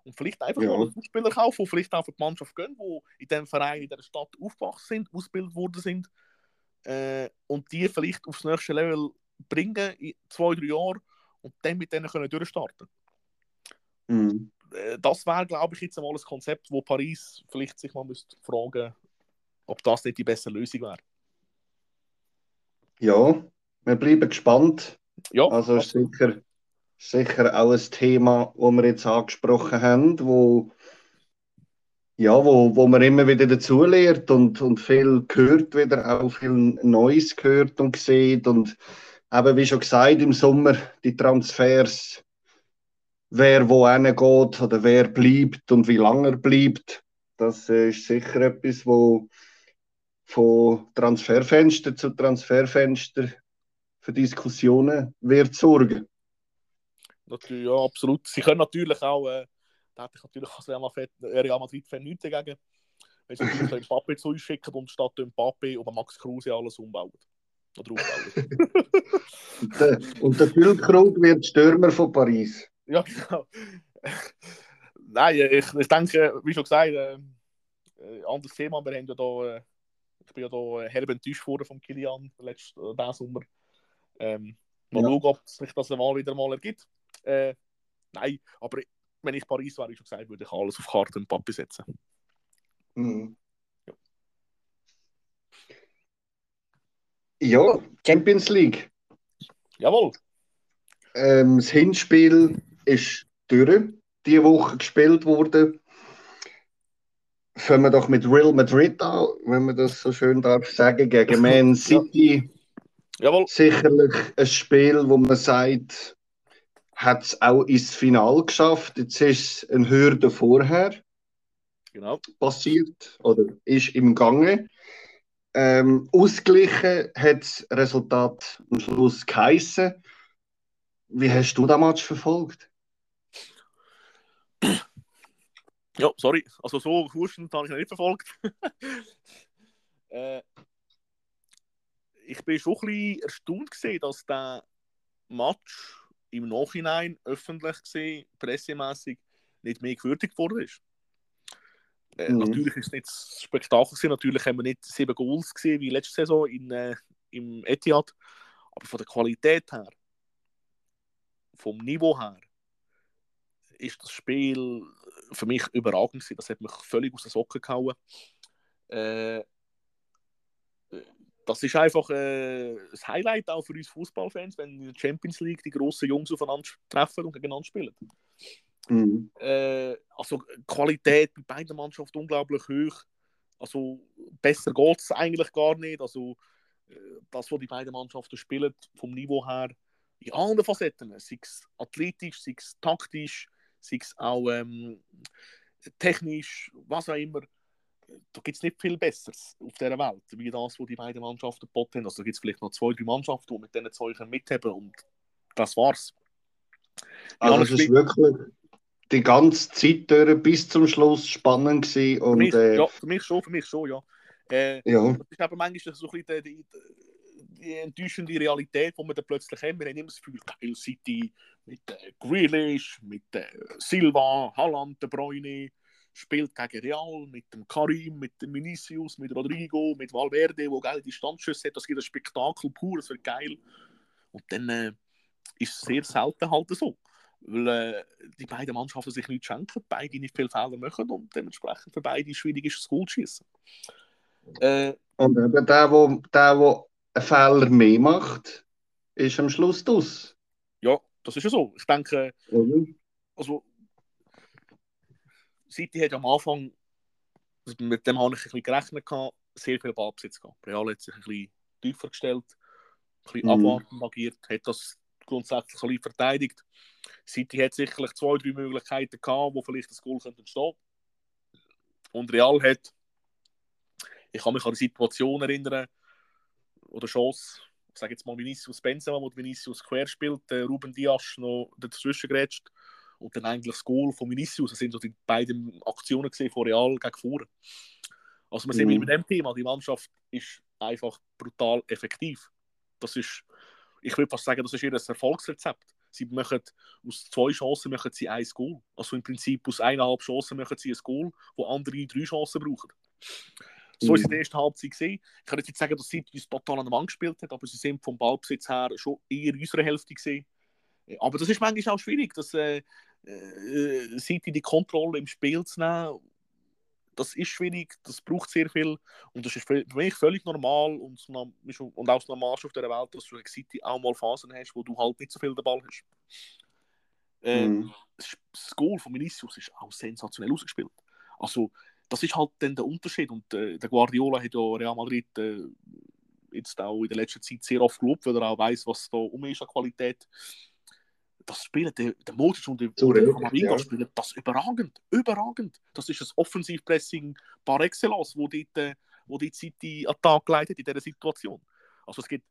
Und vielleicht einfach ja. mal einen Spieler kaufen, die vielleicht auch für die Mannschaft gehen, die in diesem Verein, in dieser Stadt aufgewachsen sind, ausgebildet worden sind. Äh, und die vielleicht aufs nächste Level bringen in zwei, drei Jahren und dann mit denen können durchstarten. Mhm. Äh, das wäre, glaube ich, jetzt einmal ein Konzept, wo Paris vielleicht sich mal müsste fragen ob das nicht die bessere Lösung wäre. Ja, wir bleiben gespannt. Ja, also ist sicher, sicher auch ein Thema, das wir jetzt angesprochen haben, wo ja, wo, wo man immer wieder dazulernt und, und viel gehört wieder, auch viel Neues gehört und sieht und eben wie schon gesagt, im Sommer die Transfers, wer wo geht oder wer bleibt und wie lange er bleibt, das ist sicher etwas, wo von Transferfenster zu Transferfenster für Diskussionen wird sorgen. Natürlich, ja, absolut. Sie können natürlich auch, äh, da hätte ich natürlich als Real Madrid-Fan nichts dagegen, wenn sie natürlich Mbappé zu uns schicken und statt Mbappé oder Max Kruse alles umbauen. Oder aufbauen. und, der, Füllkrug wird Stürmer von Paris. Ja, genau. Nein, ich, ich denke, wie schon gesagt, äh, äh anderes Thema. Wir haben ja da, äh, ich bin ja da herb enttäuscht worden von Kilian letzten äh, Sommer. Ähm, mal ja. schauen, ob sich das mal wieder mal ergibt. Äh, nein, aber wenn ich Paris wäre, wie schon gesagt, würde ich alles auf Karte und Papi setzen. Mhm. Ja, Champions League. Jawohl. Ähm, das Hinspiel ist durch, diese Woche gespielt worden. Fangen wir doch mit Real Madrid an, wenn man das so schön darf sagen, gegen Man City. Ja. Jawohl. Sicherlich ein Spiel, wo man sagt, hat es auch ins Finale geschafft. Jetzt ist es eine Hürde vorher genau. passiert oder ist im Gange. Ähm, ausgleichen hat das Resultat am Schluss geheissen. Wie hast du das Match verfolgt? Ja, sorry, also so hustend habe ich nicht verfolgt. äh, ich bin schon ein bisschen erstaunt gesehen, dass der Match im Nachhinein öffentlich gesehen, pressemäßig, nicht mehr gewürdigt worden ist. Äh, mhm. Natürlich ist es nicht das Spektakel gewesen. natürlich haben wir nicht sieben Goals gesehen wie letzte Saison in, äh, im Etihad, aber von der Qualität her, vom Niveau her, ist das Spiel für mich überragend gewesen. Das hat mich völlig aus den Socken gehauen. Äh, das ist einfach äh, das Highlight auch für uns Fußballfans, wenn in der Champions League die grossen Jungs aufeinander treffen und gegeneinander spielen. Mhm. Äh, also Qualität bei beiden Mannschaften unglaublich hoch. Also besser geht es eigentlich gar nicht. Also äh, das, was die beiden Mannschaften spielen, vom Niveau her, in allen Facetten, sei es athletisch, sei es taktisch, sei es auch ähm, technisch, was auch immer da gibt es nicht viel Besseres auf dieser Welt, wie das, was die beiden Mannschaften geboten haben. Also da gibt es vielleicht noch zwei, drei Mannschaften, die mit diesen zwei mithaben und das war's. Also es ist wirklich die ganze Zeit durch bis zum Schluss spannend gewesen. Und, für mich, äh, ja, für mich schon, für mich schon, ja. Äh, ja. Das ist aber manchmal so ein bisschen die, die, die enttäuschende Realität, die wir dann plötzlich haben. Wir haben immer das Gefühl, geil City mit äh, Grealish, mit äh, Silva, Haaland, De Bruyne, spielt gegen Real mit dem Karim, mit dem Vinicius, mit Rodrigo, mit Valverde, wo geile Distanzschüsse hat. Das gibt ein Spektakel pur, das wird geil. Und dann äh, ist es sehr selten halt so. Weil äh, die beiden Mannschaften sich nicht schenken, beide nicht viele Fehler machen und dementsprechend für beide schwierig ist, das Goal zu schießen. Äh, und eben der, wo, der, wo einen Fehler mehr macht, ist am Schluss das. Ja, das ist ja so. Ich denke, mhm. also City hat am Anfang, also mit dem habe ich ein bisschen gerechnet, gehabt, sehr viel Ballbesitz gehabt. Real hat sich ein bisschen tiefer gestellt, ein bisschen mhm. abwartend agiert, hat das grundsätzlich ein bisschen verteidigt. City hat sicherlich zwei, drei Möglichkeiten gehabt, wo vielleicht das Goal könnte entstehen Und Real hat, ich kann mich an die Situation erinnern, oder Chance, ich sage jetzt mal Vinicius Benzema, wo Vinicius quer spielt, Ruben Dias noch dazwischen gerätscht und dann eigentlich das Goal von Vinicius. Das sind so die beiden Aktionen gesehen von Real gegen vorne. Also wir sehen mhm. mit dem Thema, die Mannschaft ist einfach brutal effektiv. Das ist, ich würde fast sagen, das ist ihr Erfolgsrezept. Sie machen aus zwei Chancen machen sie ein Goal. Also im Prinzip aus eineinhalb Chancen machen sie ein Goal, wo andere drei Chancen brauchen. So ist es in der ersten Halbzeit gesehen. Ich kann jetzt nicht sagen, dass sie uns total an der Wand gespielt hat, aber sie sind vom Ballbesitz her schon eher in unserer Hälfte gesehen. Aber das ist manchmal auch schwierig, dass äh, äh, City die Kontrolle im Spiel zu nehmen, das ist schwierig, das braucht sehr viel und das ist für mich völlig normal und, und auch das Normalste auf der Welt, dass du in City auch mal Phasen hast, wo du halt nicht so viel den Ball hast. Ähm, mm. Das Goal von Vinicius ist auch sensationell ausgespielt. Also, das ist halt dann der Unterschied und äh, der Guardiola hat ja Real Madrid äh, jetzt auch in der letzten Zeit sehr oft gelobt, weil er auch weiß, was da um ist an Qualität das spielen, der, der Modric und der Kamavinga ja. spielen das überragend, überragend. Das ist ein Offensivpressing par excellence, wo die, äh, wo die City an den Tag geleitet in dieser Situation. Also es gibt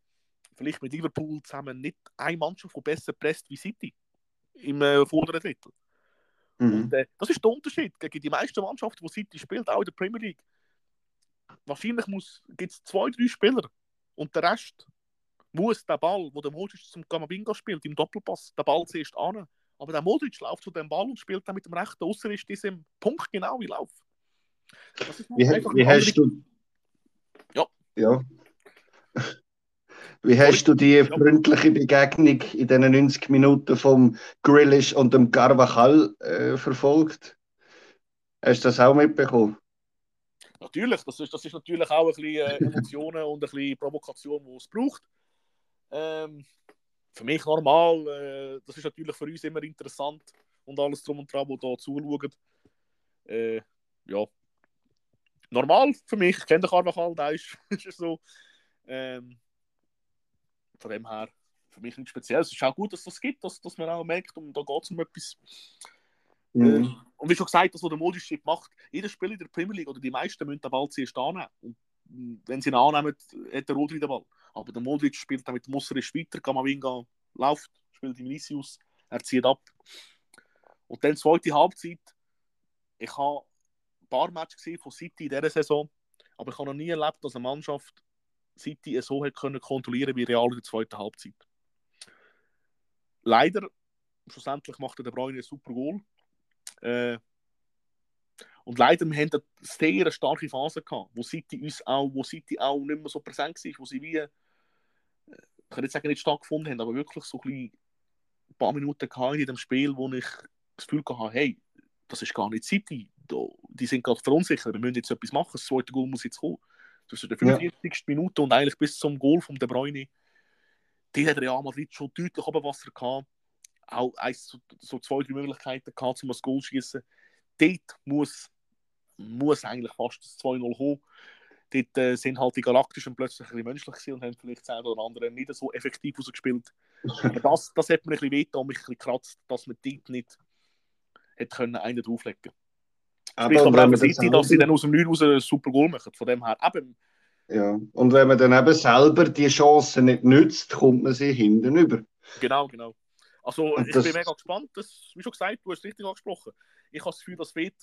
vielleicht mit Liverpool zusammen nicht eine Mannschaft, die besser presst wie City im äh, vorderen Drittel. Mhm. Und, äh, das ist der Unterschied gegen die meisten Mannschaften, die City spielt, auch in der Premier League. Wahrscheinlich gibt es zwei, drei Spieler und der Rest muss der Ball, wo der Modric zum Gamavinga spielt, im Doppelpass, der Ball zuerst an. Aber der Modric läuft zu dem Ball und spielt dann mit dem rechten Außenriss diesem Punkt genau wie Lauf. Wie, wie hast du... Ja. ja. Wie hast du die freundliche Begegnung in den 90 Minuten vom Grillish und dem Carvajal äh, verfolgt? Hast du das auch mitbekommen? Natürlich, das ist, das ist natürlich auch ein bisschen äh, Emotionen und ein bisschen Provokation, die es braucht. Ähm, für mich normal. Äh, das ist natürlich für uns immer interessant und alles drum und dran, die hier zuschauen. Äh, ja. Normal für mich. Ich kenne den Carvajal, der ist, ist so. Ähm, von dem her für mich nichts Spezielles. Es ist auch gut, dass das gibt, dass, dass man auch merkt, und da geht es um etwas. Mhm. Äh, und wie schon gesagt, das, was der Modric macht, jeder Spieler in der Premier League oder die meisten müssen den Ball zuerst annehmen. Und wenn sie ihn annehmen, hat der Rodri den Ball. Aber der Modric spielt dann mit Musserisch weiter, Kamavinga läuft, spielt Vinicius, er zieht ab. Und dann zweite Halbzeit, ich habe ein paar Matches gesehen von City in dieser Saison, aber ich habe noch nie erlebt, dass eine Mannschaft City so hat können kontrollieren wie Real in der zweiten Halbzeit. Leider, schlussendlich macht der Bruyne ein super Goal. Äh, und leider, wir haben eine sehr starke Phase gehabt, wo City uns auch, wo City auch nicht mehr so präsent war, wo sie wie, ich kann nicht sagen, nicht stattgefunden haben, aber wirklich so ein, ein paar Minuten in dem Spiel, wo ich das Gefühl hatte, hey, das ist gar nicht City, die sind gerade verunsichert, wir müssen jetzt etwas machen, das zweite Goal muss jetzt kommen. Zwischen der 45. Ja. Minute und eigentlich bis zum Goal von De Bruyne, die hat Real Madrid schon deutlich Wasser gehabt. Auch so, so zwei, drei Möglichkeiten gehabt, um das Goal zu schießen. Dort muss, muss eigentlich fast das 2-0 kommen. Dort äh, sind halt die Galaktischen plötzlich ein bisschen menschlich gewesen und haben vielleicht das oder andere nicht so effektiv rausgespielt. Aber das, das hat mir ein bisschen wehgetan, mich ein bisschen kratzt, dass man dort nicht hätte können einen drauflegen können. Aber, aber eben City, dass sie dann aus dem 9 raus ein super Goal machen. Von dem her eben. Ja, und wenn man dann eben selber die Chance nicht nützt, kommt man sie hinten über. Genau, genau. Also und ich das... bin mega gespannt. Das, wie schon gesagt, du hast es richtig angesprochen. Ich habe das Gefühl, dass wird,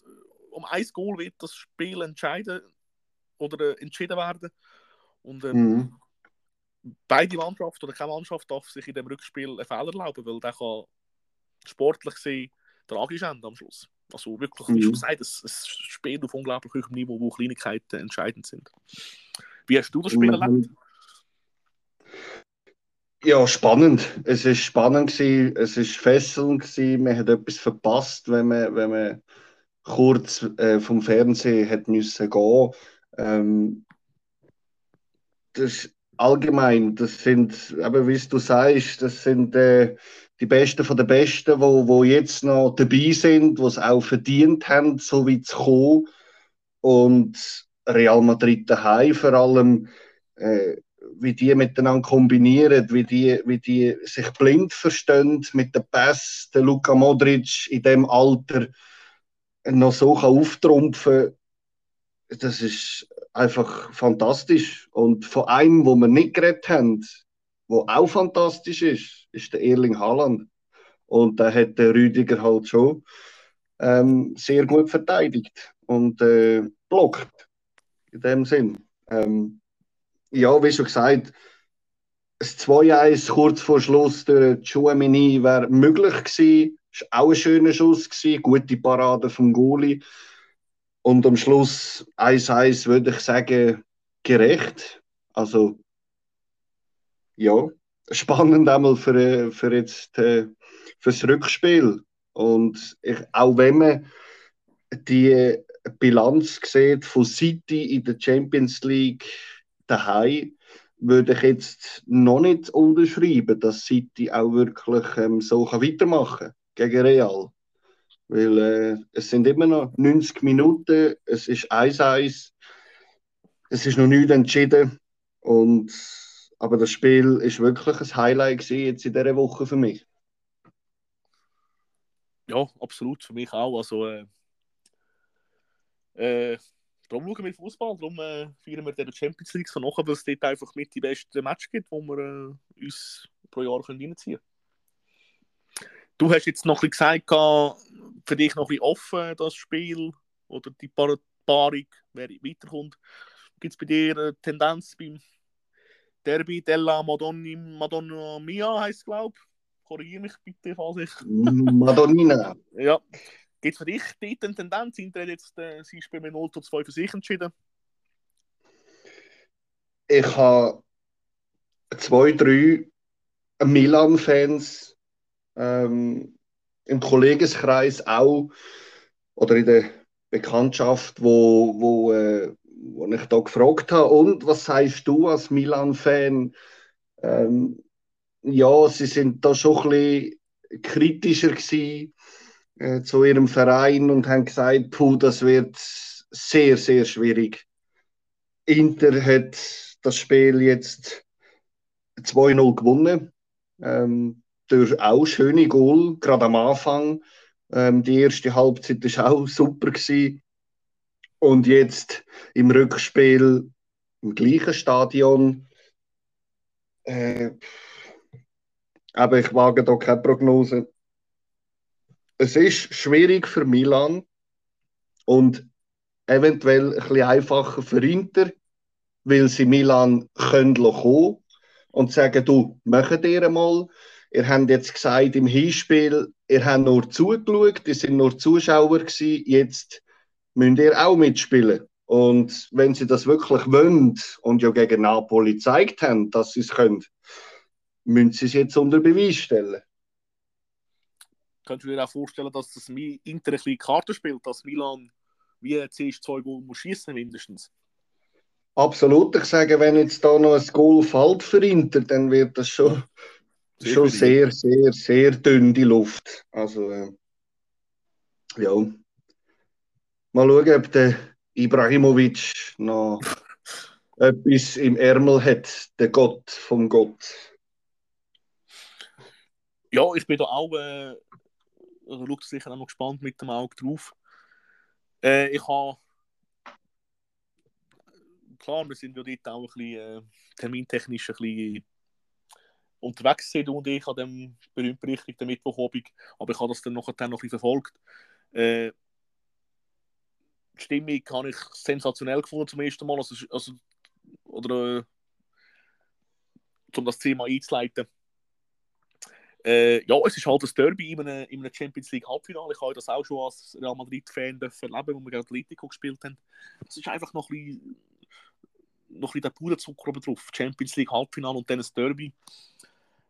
um ein Goal wird das Spiel entscheiden oder äh, entschieden werden. Und ähm, mhm. beide Mannschaften oder keine Mannschaft darf sich in dem Rückspiel einen Fehler erlauben, weil der kann sportlich sein tragisch enden am Schluss. Also wirklich, wie schon mhm. gesagt, es, es spielt auf unglaublich hohem Niveau, wo Kleinigkeiten entscheidend sind. Wie hast du das Spiel erlebt? Ja, spannend. Es ist spannend gewesen, es ist fesselnd gewesen. Man hat etwas verpasst, wenn man, wenn man kurz äh, vom Fernsehen hat müssen gehen. Ähm, das allgemein, das sind, aber wie du sagst, das sind äh, die Besten von den Besten, wo, wo jetzt noch dabei sind, die es auch verdient haben, so wie zu kommen. Und Real Madrid daheim vor allem, äh, wie die miteinander kombinieren, wie die, wie die sich blind verstehen mit der Pass, der Luka Modric in dem Alter noch so kann auftrumpfen das ist einfach fantastisch. Und von einem, wo wir nicht geredet haben, wo auch fantastisch ist, ist der Erling Haaland. Und da hat der Rüdiger halt schon ähm, sehr gut verteidigt und äh, blockt. In dem Sinn. Ähm, ja, wie schon gesagt, das 2-1 kurz vor Schluss durch Chouamini wäre möglich gewesen. Es war auch ein schöner Schuss, gewesen, gute Parade vom Goalie. Und am Schluss 1-1 würde ich sagen, gerecht. Also ja, spannend einmal für, für jetzt äh, fürs Rückspiel. Und ich, auch wenn man die Bilanz sieht von City in der Champions League daheim, würde ich jetzt noch nicht unterschreiben, dass City auch wirklich ähm, so kann weitermachen gegen Real. Weil äh, es sind immer noch 90 Minuten, es ist 1-1, es ist noch nichts entschieden. Und aber das Spiel ist wirklich ein Highlight jetzt in dieser Woche für mich. Ja, absolut, für mich auch. Also, äh, äh, darum schauen wir Fußball, darum äh, feiern wir den Champions League so nach, weil es dort einfach mit die besten Match gibt, wo wir äh, uns pro Jahr reinziehen können. Du hast jetzt noch ein bisschen gesagt, für dich noch ein bisschen offen, das Spiel oder die Paarung, wer weiterkommt. Gibt es bei dir eine Tendenz beim Derby della Madonna, Madonna Mia heißt es, glaube ich. Korrigiere mich bitte, falls ich. Madonnina. ja. Gibt es für dich dort eine Tendenz? Inter hat jetzt äh, sein Spiel mit 0 zu 2 für sich entschieden. Ich habe zwei, drei Milan-Fans ähm, im Kollegenkreis auch oder in der Bekanntschaft, wo, wo äh, wo ich da gefragt habe, und was sagst du als Milan-Fan? Ähm, ja, sie sind da schon ein bisschen kritischer gewesen, äh, zu ihrem Verein und haben gesagt, puh, das wird sehr, sehr schwierig. Inter hat das Spiel jetzt 2-0 gewonnen. Ähm, durch auch schöne Goal, gerade am Anfang. Ähm, die erste Halbzeit war auch super. Gewesen. Und jetzt im Rückspiel im gleichen Stadion. Äh, aber ich wage da keine Prognose. Es ist schwierig für Milan. und eventuell ein bisschen einfacher für Inter, weil sie Milan können kommen und sagen, du, macht ihr mal. Ihr habt jetzt gesagt im Hinspiel, ihr habt nur zugeschaut, ihr sind nur Zuschauer gewesen, jetzt müsst ihr auch mitspielen. Und wenn sie das wirklich wollen und ja gegen Napoli gezeigt haben, dass sie es können, müssen sie es jetzt unter Beweis stellen. Könntest du dir auch vorstellen, dass das Inter ein bisschen Karte spielt, dass Milan wie zuerst zwei Goal muss schießen mindestens? Absolut. Ich sage, wenn jetzt da noch ein Goal fällt für Inter, dann wird das schon, schon sehr, sehr, sehr dünn die Luft. Also, äh, ja. Mal schauen, ob der Ibrahimovic noch etwas im Ärmel hat, der Gott vom Gott. Ja, ich bin da auch, äh, also schaut sicher auch noch gespannt mit dem Auge drauf. Äh, ich habe, klar, wir sind ja dort auch ein bisschen äh, termintechnisch ein bisschen unterwegs gewesen, und ich an dem berühmt-berichtigten Mittwochabend, aber ich habe das dann dann noch ein bisschen verfolgt. Äh, die Stimmung habe ich sensationell gefunden zum ersten Mal. Also, also, oder äh, um das Thema einzuleiten. Äh, ja, es ist halt ein Derby in einem, in einem Champions League Halbfinale. Ich habe das auch schon als Real Madrid-Fan erleben, wo wir gegen Atletico gespielt haben. Es ist einfach noch ein bisschen, noch ein bisschen der Puderzucker oben drauf. Champions League Halbfinale und dann ein Derby.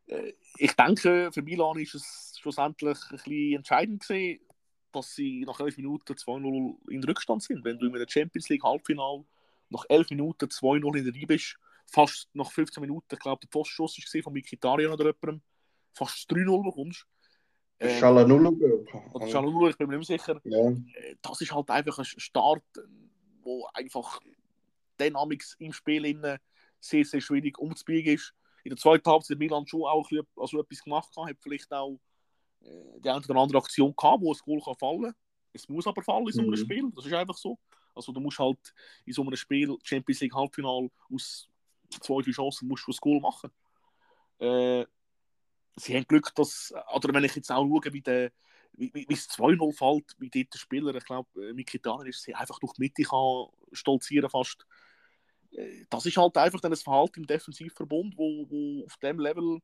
Äh, ich denke, für Milan ist es schlussendlich ein bisschen entscheidend gewesen, dass sie nach 11 Minuten 2-0 in Rückstand sind. Wenn du in der Champions League Halbfinale nach 11 Minuten 2-0 in der Reihe bist, fast nach 15 Minuten, ich glaube, der Postschuss war von Mikitarian oder jemandem, fast 3-0 bekommst. Ähm, Schalanulu. Oder Schalanulu, ich bin mir nicht sicher. Ja. Äh, das ist halt einfach ein Start, wo einfach Dynamics im Spiel sehr, sehr schwierig umzubiegen ist. In der zweiten Halbzeit hat Milan schon auch also etwas gemacht, hat vielleicht auch äh, die eine oder andere Aktion gehabt, wo ein Goal kann fallen kann. Es muss aber fallen in so einem mhm. Spiel. Das ist einfach so. Also du musst halt in so einem Spiel Champions League Halbfinale aus zwei, drei Chancen musst du ein Goal machen. Äh, sie haben Glück, dass, oder wenn ich jetzt auch schaue, wie der wie, wie es 2-0 fällt, wie dort der Spieler, ich glaube, äh, Mikitaner ist, sie einfach durch die Mitte kann stolzieren fast. Das ist halt einfach dann ein Verhalten im Defensivverbund, wo, wo auf dem Level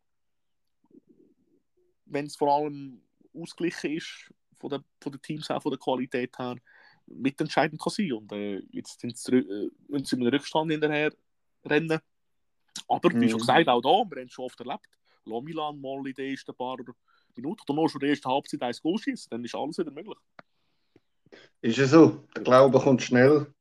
wenn es vor allem ausgeglichen ist von den, von den Teams auch von der Qualität her, mitentscheidend kann sein. Und äh, jetzt sind sie, äh, müssen sie mit Rückstand hinterher rennen. Aber wie schon mhm. gesagt, auch da, wir haben es schon oft erlebt, La Milan mal in den ersten paar Minuten oder nur schon in der ersten Halbzeit ein Goal schießen, dann ist alles wieder möglich. Ist es so? Der Glaube kommt schnell.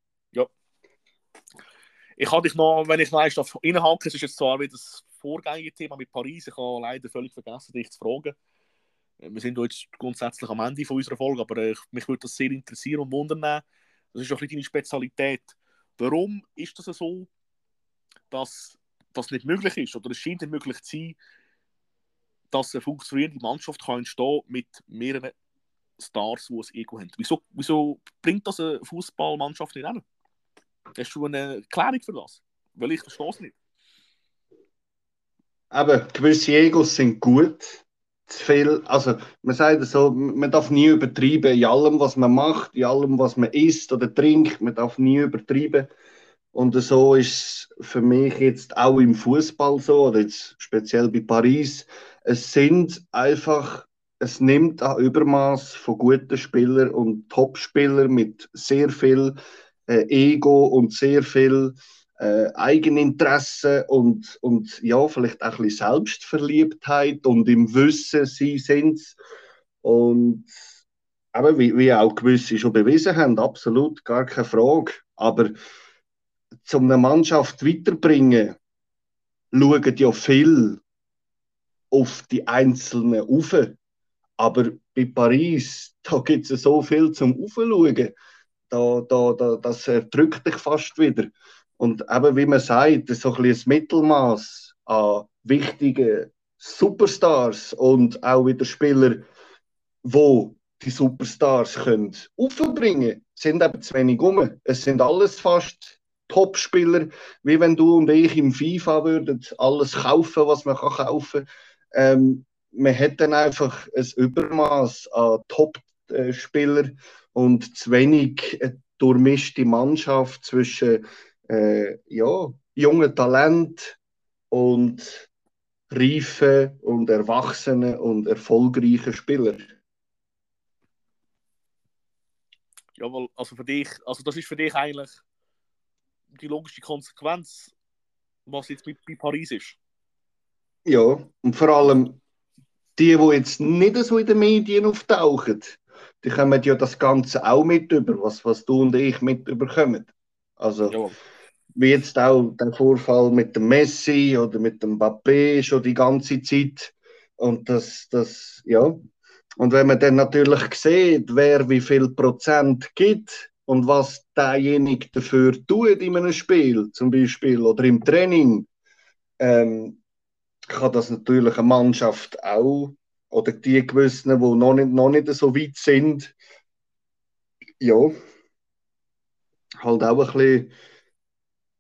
Ich hatte dich noch, wenn ich noch eins reinhaken, es ist jetzt zwar wieder das vorgängige Thema mit Paris. Ich habe leider völlig vergessen, dich zu fragen. Äh, wir sind jetzt grundsätzlich am Ende von unserer Folge, aber äh, mich würde das sehr interessieren und wundern. Das ist auch ein deine Spezialität. Warum ist das so, dass das nicht möglich ist oder es scheint nicht möglich zu sein, dass eine funktionierende Mannschaft kann entstehen mit mehreren Stars, die ein Ego haben? Wieso, wieso bringt das eine Fußballmannschaft nicht an? Hast du eine Erklärung für das? Weil ich verstehe es nicht eben, gewisse Egos sind gut. Zu viel, also man sagt so, man darf nie übertreiben in allem, was man macht, in allem, was man isst oder trinkt. Man darf nie übertreiben. Und so ist es für mich jetzt auch im Fußball so, oder jetzt speziell bei Paris. Es sind einfach, es nimmt ein Übermaß von guten Spielern und Topspielern mit sehr viel äh, Ego und sehr viel äh, Eigeninteresse und, und ja, vielleicht auch ein bisschen Selbstverliebtheit und im Wissen, sie sind es. Und aber wie, wie auch gewisse schon bewiesen haben, absolut, gar keine Frage. Aber zum eine Mannschaft weiterbringen, schauen ja viel auf die einzelnen auf. Aber bei Paris, da gibt es so viel zum Aufschauen. Da, da, da, das erdrückt dich fast wieder. Und eben, wie man sagt, so ein, ein Mittelmaß an wichtigen Superstars und auch wieder Spieler, wo die Superstars können aufbringen, sind eben zu wenig um. Es sind alles fast Top-Spieler, wie wenn du und ich im FIFA würden alles kaufen, was man kann kaufen. Ähm, man hat dann einfach ein Übermaß an Top-Spielern und zu wenig eine durchmischte Mannschaft zwischen äh, ja, jungen Talent und reifen und erwachsenen und erfolgreichen Spielern. Ja, weil, also für dich, also das ist für dich eigentlich die logische Konsequenz, was jetzt mit, bei Paris ist. Ja, und vor allem die, die jetzt nicht so in den Medien auftauchen, die kommen ja das Ganze auch mit über, was, was du und ich mit überkommen. Also, ja. wie jetzt auch der Vorfall mit dem Messi oder mit dem Mbappé schon die ganze Zeit. Und das, das, ja. Und wenn man dann natürlich sieht, wer wie viel Prozent gibt und was derjenige dafür tut in einem Spiel, zum Beispiel, oder im Training, ähm, kann das natürlich eine Mannschaft auch oder die gewissen, die noch nicht, noch nicht so weit sind, ja, halt auch ein bisschen,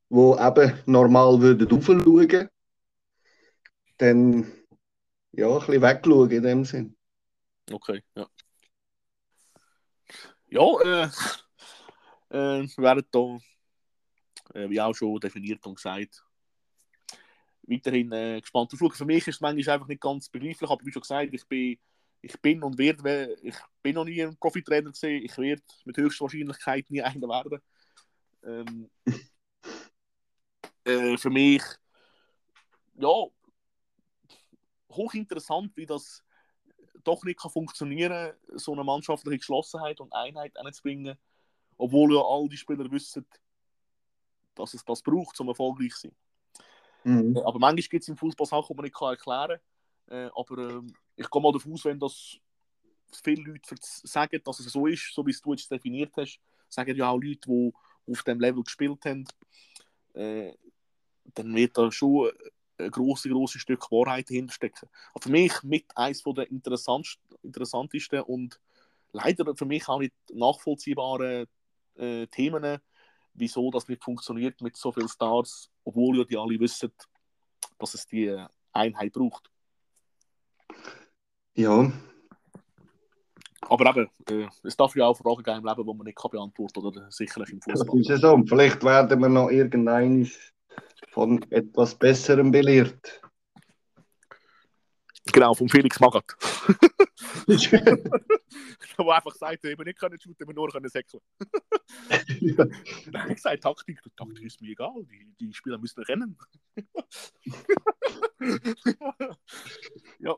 wo eben normal würden aufschauen, dann ja, ein bisschen wegschauen in dem Sinn. Okay, ja. Ja, äh, äh, werden da, äh, wie auch schon definiert und gesagt, weiterhin äh, gespannt aufschauen. Für mich ist es manchmal einfach nicht ganz begreiflich, aber wie schon gesagt, ich bin, ich bin und werde, ich bin noch nie ein Profitrainer gesehen, ich werde mit höchster Wahrscheinlichkeit nie einer werden. Ähm, äh, für mich, ja, hochinteressant, wie das doch nicht kann funktionieren so eine mannschaftliche Geschlossenheit und Einheit anzubringen, obwohl ja all die Spieler wissen, dass es das braucht, um erfolgreich zu sein. Mhm. Äh, aber manchmal gibt es im Fußball Sachen, die man nicht erklären kann. Äh, aber äh, ich gehe mal davon aus, wenn das viele Leute sagen, dass es so ist, so wie es du jetzt definiert hast, sagen ja auch Leute, die auf dem Level gespielt haben, äh, dann wird da schon ein grosses, grosses Stück Wahrheit hinterstecken. Aber für mich mit eines der interessantesten und leider für mich auch nicht nachvollziehbaren Themen, wieso das nicht funktioniert mit so vielen Stars, obwohl ja die alle wissen, dass es die Einheit braucht. Ja. Aber eben, äh, es darf ja auch Fragen geben im Leben, die man nicht kann beantworten kann, oder sicherlich im Fußball. Das ist so. Vielleicht werden wir noch irgendein von etwas Besserem belehrt. Genau, vom Felix Magath. Der einfach sagt, eben nicht können shooten, wir nur können säckeln. ja. Nein, ich sage Taktik, Taktik ist mir egal, die, die Spieler müssen rennen. ja.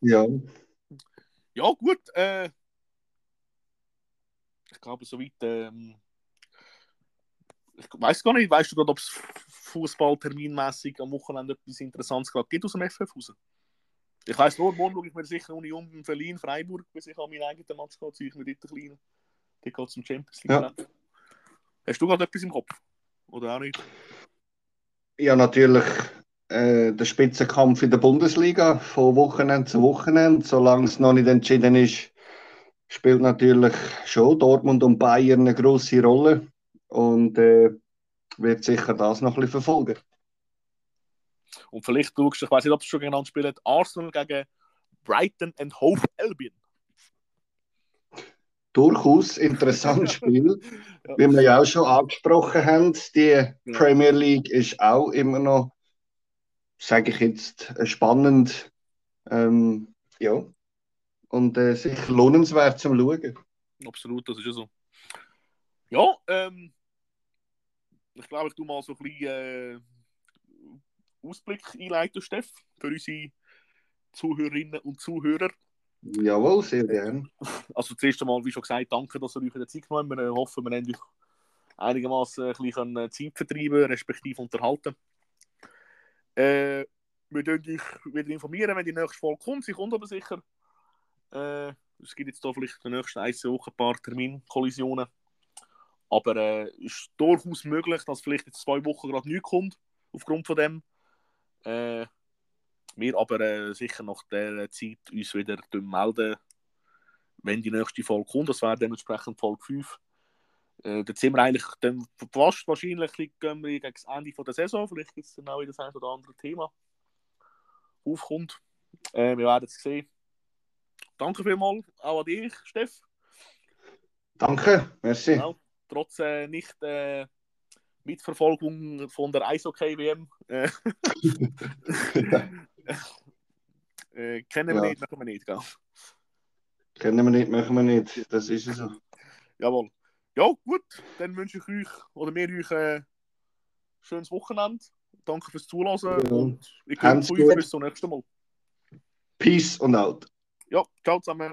Ja. Ja, gut. Äh, ich glaube, soweit. Ähm, ich weiß gar nicht, weißt du gerade, ob es Fußballterminmäßig am Wochenende etwas Interessantes gerade gibt aus dem FF raus? Ich weiss nur, morgen schaue ich mir sicher Union in Berlin, Freiburg, bis ich an meinen eigenen Match gehe, ziehe ich mir dort kleinen. Der geht zum Champions League. Ja. Hast du gerade etwas im Kopf? Oder auch nicht? Ja, natürlich äh, der Spitzenkampf in der Bundesliga von Wochenende zu Wochenende. Solange es noch nicht entschieden ist, spielt natürlich schon Dortmund und Bayern eine große Rolle. Und äh, wird sicher das noch ein bisschen verfolgen. Und vielleicht schaust du, ich weiß nicht, ob es schon genannt spielt, Arsenal gegen Brighton and Hove Albion. Durchaus interessantes Spiel. ja. Wie wir ja auch schon angesprochen haben, die. Premier League ist auch immer noch, sage ich jetzt, spannend. Ähm, ja. Und äh, sicher lohnenswert zum Schauen. Absolut, das ist ja so. Ja, ähm, ich glaube, ich tue mal so ein bisschen äh, Ausblick einleiten, Steff, für unsere Zuhörerinnen und Zuhörer. Jawohl, sehr gerne. Also zuerst einmal, wie schon gesagt, danke, dass ihr euch in der Zeit genommen habt. Wir hoffen, wir haben euch einigermaßen ein bisschen äh, Zeit vertreiben, respektive unterhalten. Äh, wir werden euch wieder informieren, wenn die nächste Folge kommt. Sie kommt aber sicher. Äh, es gibt jetzt da vielleicht in den nächsten ein, Wochen ein paar Terminkollisionen. Aber es äh, ist durchaus möglich, dass vielleicht jetzt zwei Wochen gerade nichts kommt, aufgrund von dem. Äh, wir aber äh, sicher nach der Zeit uns wieder melden, wenn die nächste Folge kommt. Das wäre dementsprechend Folge 5. Äh, da sind wir eigentlich dann fast wahrscheinlich gehen wir gegen das Ende von der Saison. Vielleicht gibt es dann auch wieder das ein oder andere Thema aufkommt. Äh, wir werden es sehen. Danke vielmals auch an dich, Steff. Danke, merci. Ja, trotz äh, nicht äh, Mitverfolgung von der Eishockey-WM. Äh, äh, kennen wir Ja. nicht, machen wir nicht, gell? Kennen wir nicht, machen wir nicht. Das ist es so. Jawohl. Ja, gut, dann wünsche ich euch oder mir euch ein schönes Wochenende. Danke fürs Zuhören Ja. und ich grüße euch bis zum nächsten Mal. Peace und out. Ja, ciao zusammen.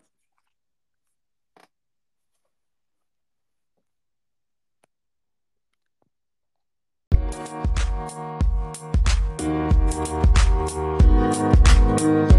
Bye.